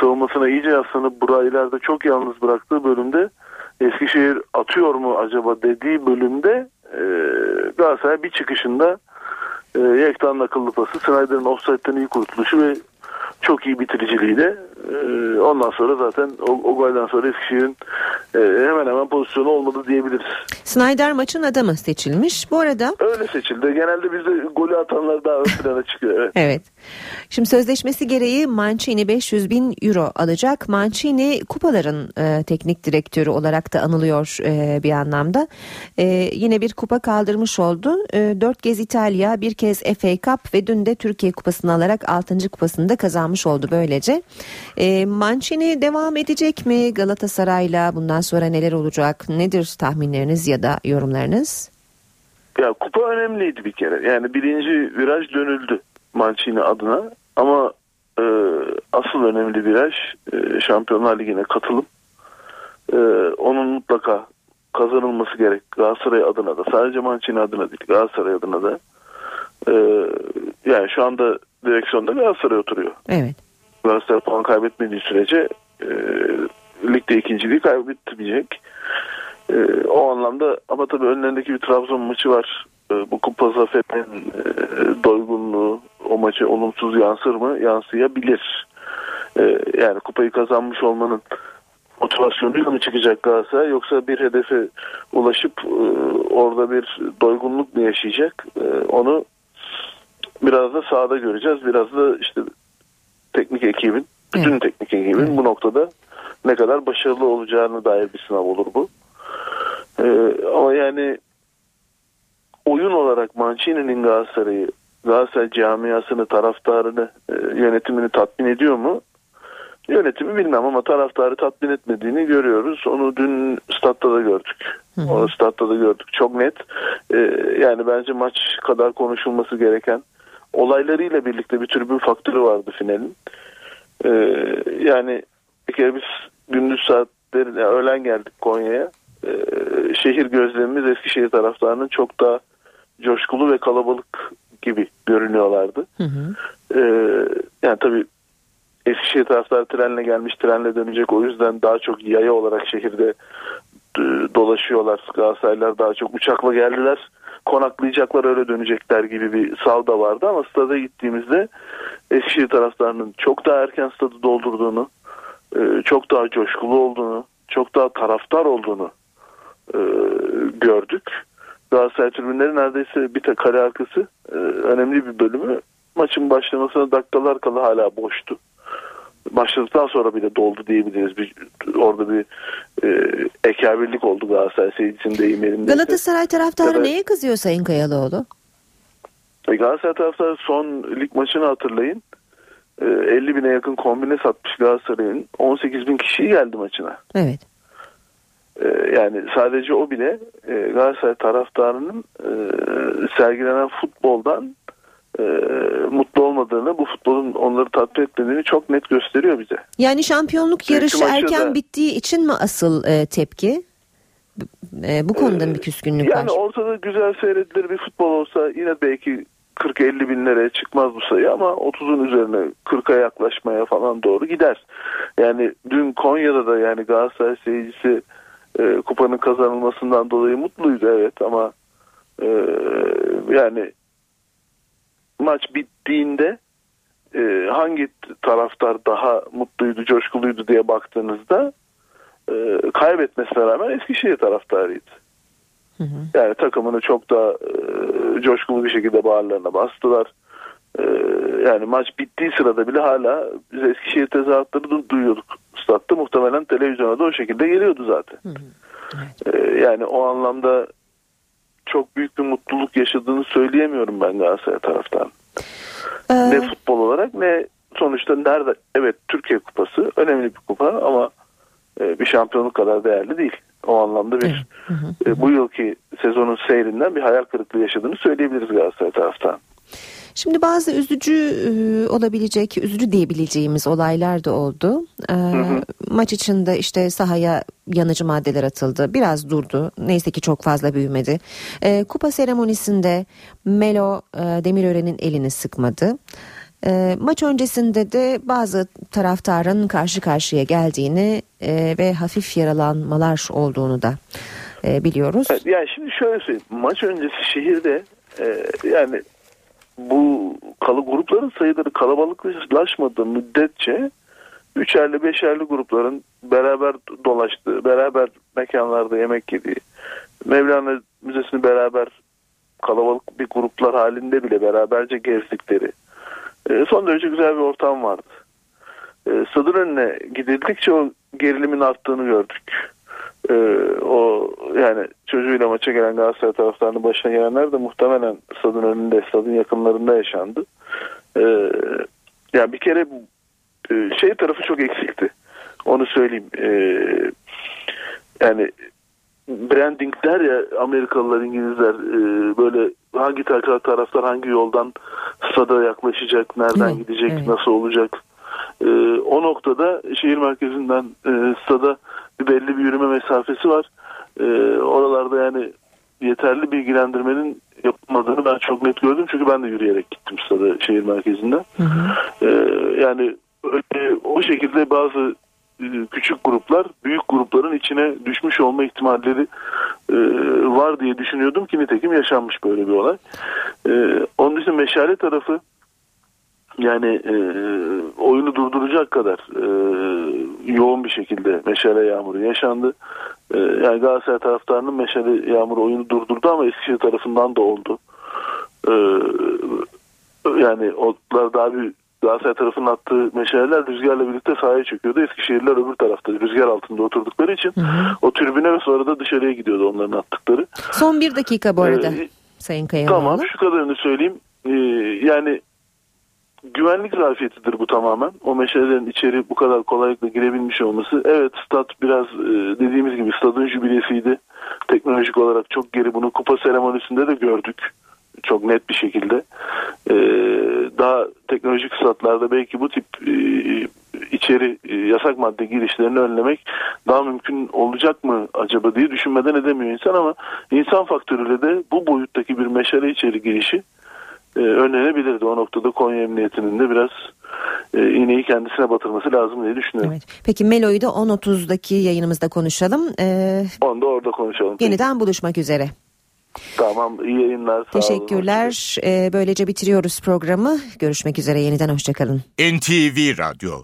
savunmasına iyice yaslanıp Burak'ı ileride çok yalnız bıraktığı bölümde Eskişehir atıyor mu acaba dediği bölümde e, Galatasaray bir çıkışında e, Yektan'ın akıllı pası, Snyder'ın offside'den iyi kurtuluşu ve çok iyi bitiriciliğiyle e, ondan sonra zaten o, o golden sonra Eskişehir'in e, hemen hemen pozisyonu olmadı diyebiliriz. Snyder maçın adamı seçilmiş. Bu arada Öyle seçildi. Genelde bizde golü atanlar daha ön plana çıkıyor. Evet. Evet. Şimdi sözleşmesi gereği Mancini 500 bin euro alacak. Mancini kupaların e, teknik direktörü olarak da anılıyor e, bir anlamda. E, yine bir kupa kaldırmış oldu. E, dört kez İtalya, bir kez FA Cup ve dün de Türkiye kupasını alarak 6. kupasını da kazanmış oldu böylece. E, Mancini devam edecek mi Galatasaray'la? Bundan sonra neler olacak? Nedir tahminleriniz ya da yorumlarınız? Ya kupa önemliydi bir kere. Yani birinci viraj dönüldü Mancini adına. Ama e, asıl önemli viraj e, Şampiyonlar Ligi'ne katılım. E, onun mutlaka kazanılması gerek. Galatasaray adına da. Sadece Mancini adına değil. Galatasaray adına da. E, yani şu anda direksiyonda Galatasaray oturuyor. Evet. Galatasaray puan kaybetmediği sürece e, ligde ikinciliği kaybetmeyecek. E, o anlamda ama tabii önlerindeki bir Trabzon maçı var. E, bu kupa zaferinin e, doygunluğu o maça olumsuz yansır mı? Yansıyabilir. E, yani kupayı kazanmış olmanın motivasyonuyla mı çıkacak Galatasaray yoksa bir hedefe ulaşıp e, orada bir doygunluk mu yaşayacak? E, onu biraz da sahada göreceğiz. Biraz da işte teknik ekibin, bütün teknik ekibin bu noktada ne kadar başarılı olacağını dair bir sınav olur bu. Ee, ama yani oyun olarak Mancini'nin Galatasaray'ı, Galatasaray camiasını, taraftarını, e, yönetimini tatmin ediyor mu? Yönetimi bilmem ama taraftarı tatmin etmediğini görüyoruz. Onu dün statta da gördük. Onu statta da gördük. Çok net. Ee, yani bence maç kadar konuşulması gereken olaylarıyla birlikte bir tribün faktörü vardı finalin. Ee, yani bir kere biz gündüz saatlerine öğlen geldik Konya'ya. Ee, şehir gözlemimiz Eskişehir taraftarının çok daha coşkulu ve kalabalık gibi görünüyorlardı. Ee, yani tabii Eskişehir taraftarı trenle gelmiş trenle dönecek o yüzden daha çok yaya olarak şehirde e, dolaşıyorlar. Galatasaraylılar daha çok uçakla geldiler. Konaklayacaklar öyle dönecekler gibi bir salda vardı ama stada gittiğimizde Eskişehir taraftarının çok daha erken stadı doldurduğunu, e, çok daha coşkulu olduğunu, çok daha taraftar olduğunu e, gördük. Galatasaray tribünleri neredeyse bir tek kale arkası e, önemli bir bölümü maçın başlamasına dakikalar kala hala boştu. Başladıktan sonra bile doldu diyebiliriz. Bir, orada bir e, ekabirlik oldu Galatasaray seyircisinin deyimlerinde. Galatasaray taraftarı neye kızıyor Sayın Kayalıoğlu? E, Galatasaray taraftarı son lig maçını hatırlayın. E, 50 bine yakın kombine satmış Galatasaray'ın. 18 bin kişi geldi maçına. Evet. E, yani sadece o bile e, Galatasaray taraftarının e, sergilenen futboldan e, mutlu olmadığını, bu futbolun onları tatmin etmediğini çok net gösteriyor bize. Yani şampiyonluk Çünkü yarışı erken da- bittiği için mi asıl e, tepki? E, bu konuda bir küskünlük Yani var? ortada güzel seyredilir bir futbol olsa yine belki 40-50 binlere çıkmaz bu sayı ama 30'un üzerine 40'a yaklaşmaya falan doğru gider. Yani dün Konya'da da yani Galatasaray seyircisi e, kupanın kazanılmasından dolayı mutluydu evet ama e, yani maç bittiğinde e, hangi taraftar daha mutluydu, coşkuluydu diye baktığınızda e, kaybetmesine rağmen Eskişehir taraftarıydı. Yani takımını çok da e, coşkulu bir şekilde bağırlarına bastılar. E, yani maç bittiği sırada bile hala biz Eskişehir tezahüratları du- duyuyorduk statta. Muhtemelen televizyona da o şekilde geliyordu zaten. E, yani o anlamda çok büyük bir mutluluk yaşadığını söyleyemiyorum ben Galatasaray taraftan. Ne futbol olarak ne sonuçta nerede evet Türkiye kupası önemli bir kupa ama e, bir şampiyonluk kadar değerli değil. O anlamda bir e, bu yılki sezonun seyrinden bir hayal kırıklığı yaşadığını söyleyebiliriz Galatasaray taraftan. Şimdi bazı üzücü e, olabilecek, üzücü diyebileceğimiz olaylar da oldu. E, Maç içinde işte sahaya yanıcı maddeler atıldı. Biraz durdu. Neyse ki çok fazla büyümedi. E, kupa seremonisinde Melo Demirören'in elini sıkmadı. E, maç öncesinde de bazı taraftarın karşı karşıya geldiğini e, ve hafif yaralanmalar olduğunu da e, biliyoruz. Evet, Yani şimdi şöyle söyleyeyim. Maç öncesi şehirde e, yani bu kalı grupların sayıları kalabalıklaşmadığı müddetçe üçerli beşerli grupların beraber dolaştığı, beraber mekanlarda yemek yediği, Mevlana Müzesi'ni beraber kalabalık bir gruplar halinde bile beraberce gezdikleri e, son derece güzel bir ortam vardı. E, Stadın önüne gidildikçe o gerilimin arttığını gördük. E, o yani çocuğuyla maça gelen Galatasaray taraftarının başına gelenler de muhtemelen stadın önünde, stadın yakınlarında yaşandı. E, yani bir kere e, şey tarafı çok eksikti. Onu söyleyeyim. E, yani branding der ya Amerikalılar, İngilizler e, böyle hangi taraftar taraftar hangi yoldan stada yaklaşacak, nereden gidecek, nasıl olacak. E, o noktada şehir merkezinden e, stada bir belli bir yürüme mesafesi var. E, oralarda yani yeterli bilgilendirmenin yapılmadığını ben çok net gördüm. Çünkü ben de yürüyerek gittim stada şehir merkezinden. E, yani öyle, o şekilde bazı e, küçük gruplar büyük grupların içine düşmüş olma ihtimalleri e, var diye düşünüyordum ki nitekim yaşanmış böyle bir olay. E, onun dışında meşale tarafı yani e, oyunu durduracak kadar e, yoğun bir şekilde meşale yağmuru yaşandı. E, yani Galatasaray taraftarının meşale yağmuru oyunu durdurdu ama Eskişehir tarafından da oldu. E, yani onlar daha bir Galatasaray tarafının attığı meşaleler rüzgarla birlikte sahaya çöküyordu. Eskişehirliler öbür tarafta rüzgar altında oturdukları için o tribüne ve sonra da dışarıya gidiyordu onların attıkları. Son bir dakika bu arada Ee, Sayın Kayanoğlu. Tamam şu kadarını söyleyeyim. Ee, yani güvenlik zafiyetidir bu tamamen. O meşalelerin içeri bu kadar kolaylıkla girebilmiş olması. Evet stat biraz e, dediğimiz gibi stadın jübilesiydi. Teknolojik olarak çok geri bunu kupa seremonisinde de gördük. Çok net bir şekilde. Ee, daha teknolojik statlarda belki bu tip e, içeri e, yasak madde girişlerini önlemek daha mümkün olacak mı acaba diye düşünmeden edemiyor insan ama insan faktörüyle de bu boyuttaki bir meşale içeri girişi e, önlenebilirdi. O noktada Konya Emniyeti'nin de biraz e, iğneyi kendisine batırması lazım diye düşünüyorum. Peki Melo'yu da 10.30'daki yayınımızda konuşalım. Ee, Onu da orada konuşalım. yeniden buluşmak üzere. Tamam iyi yayınlar. Sağ olun. Teşekkürler. Ee, böylece bitiriyoruz programı. Görüşmek üzere yeniden hoşçakalın. NTV Radyo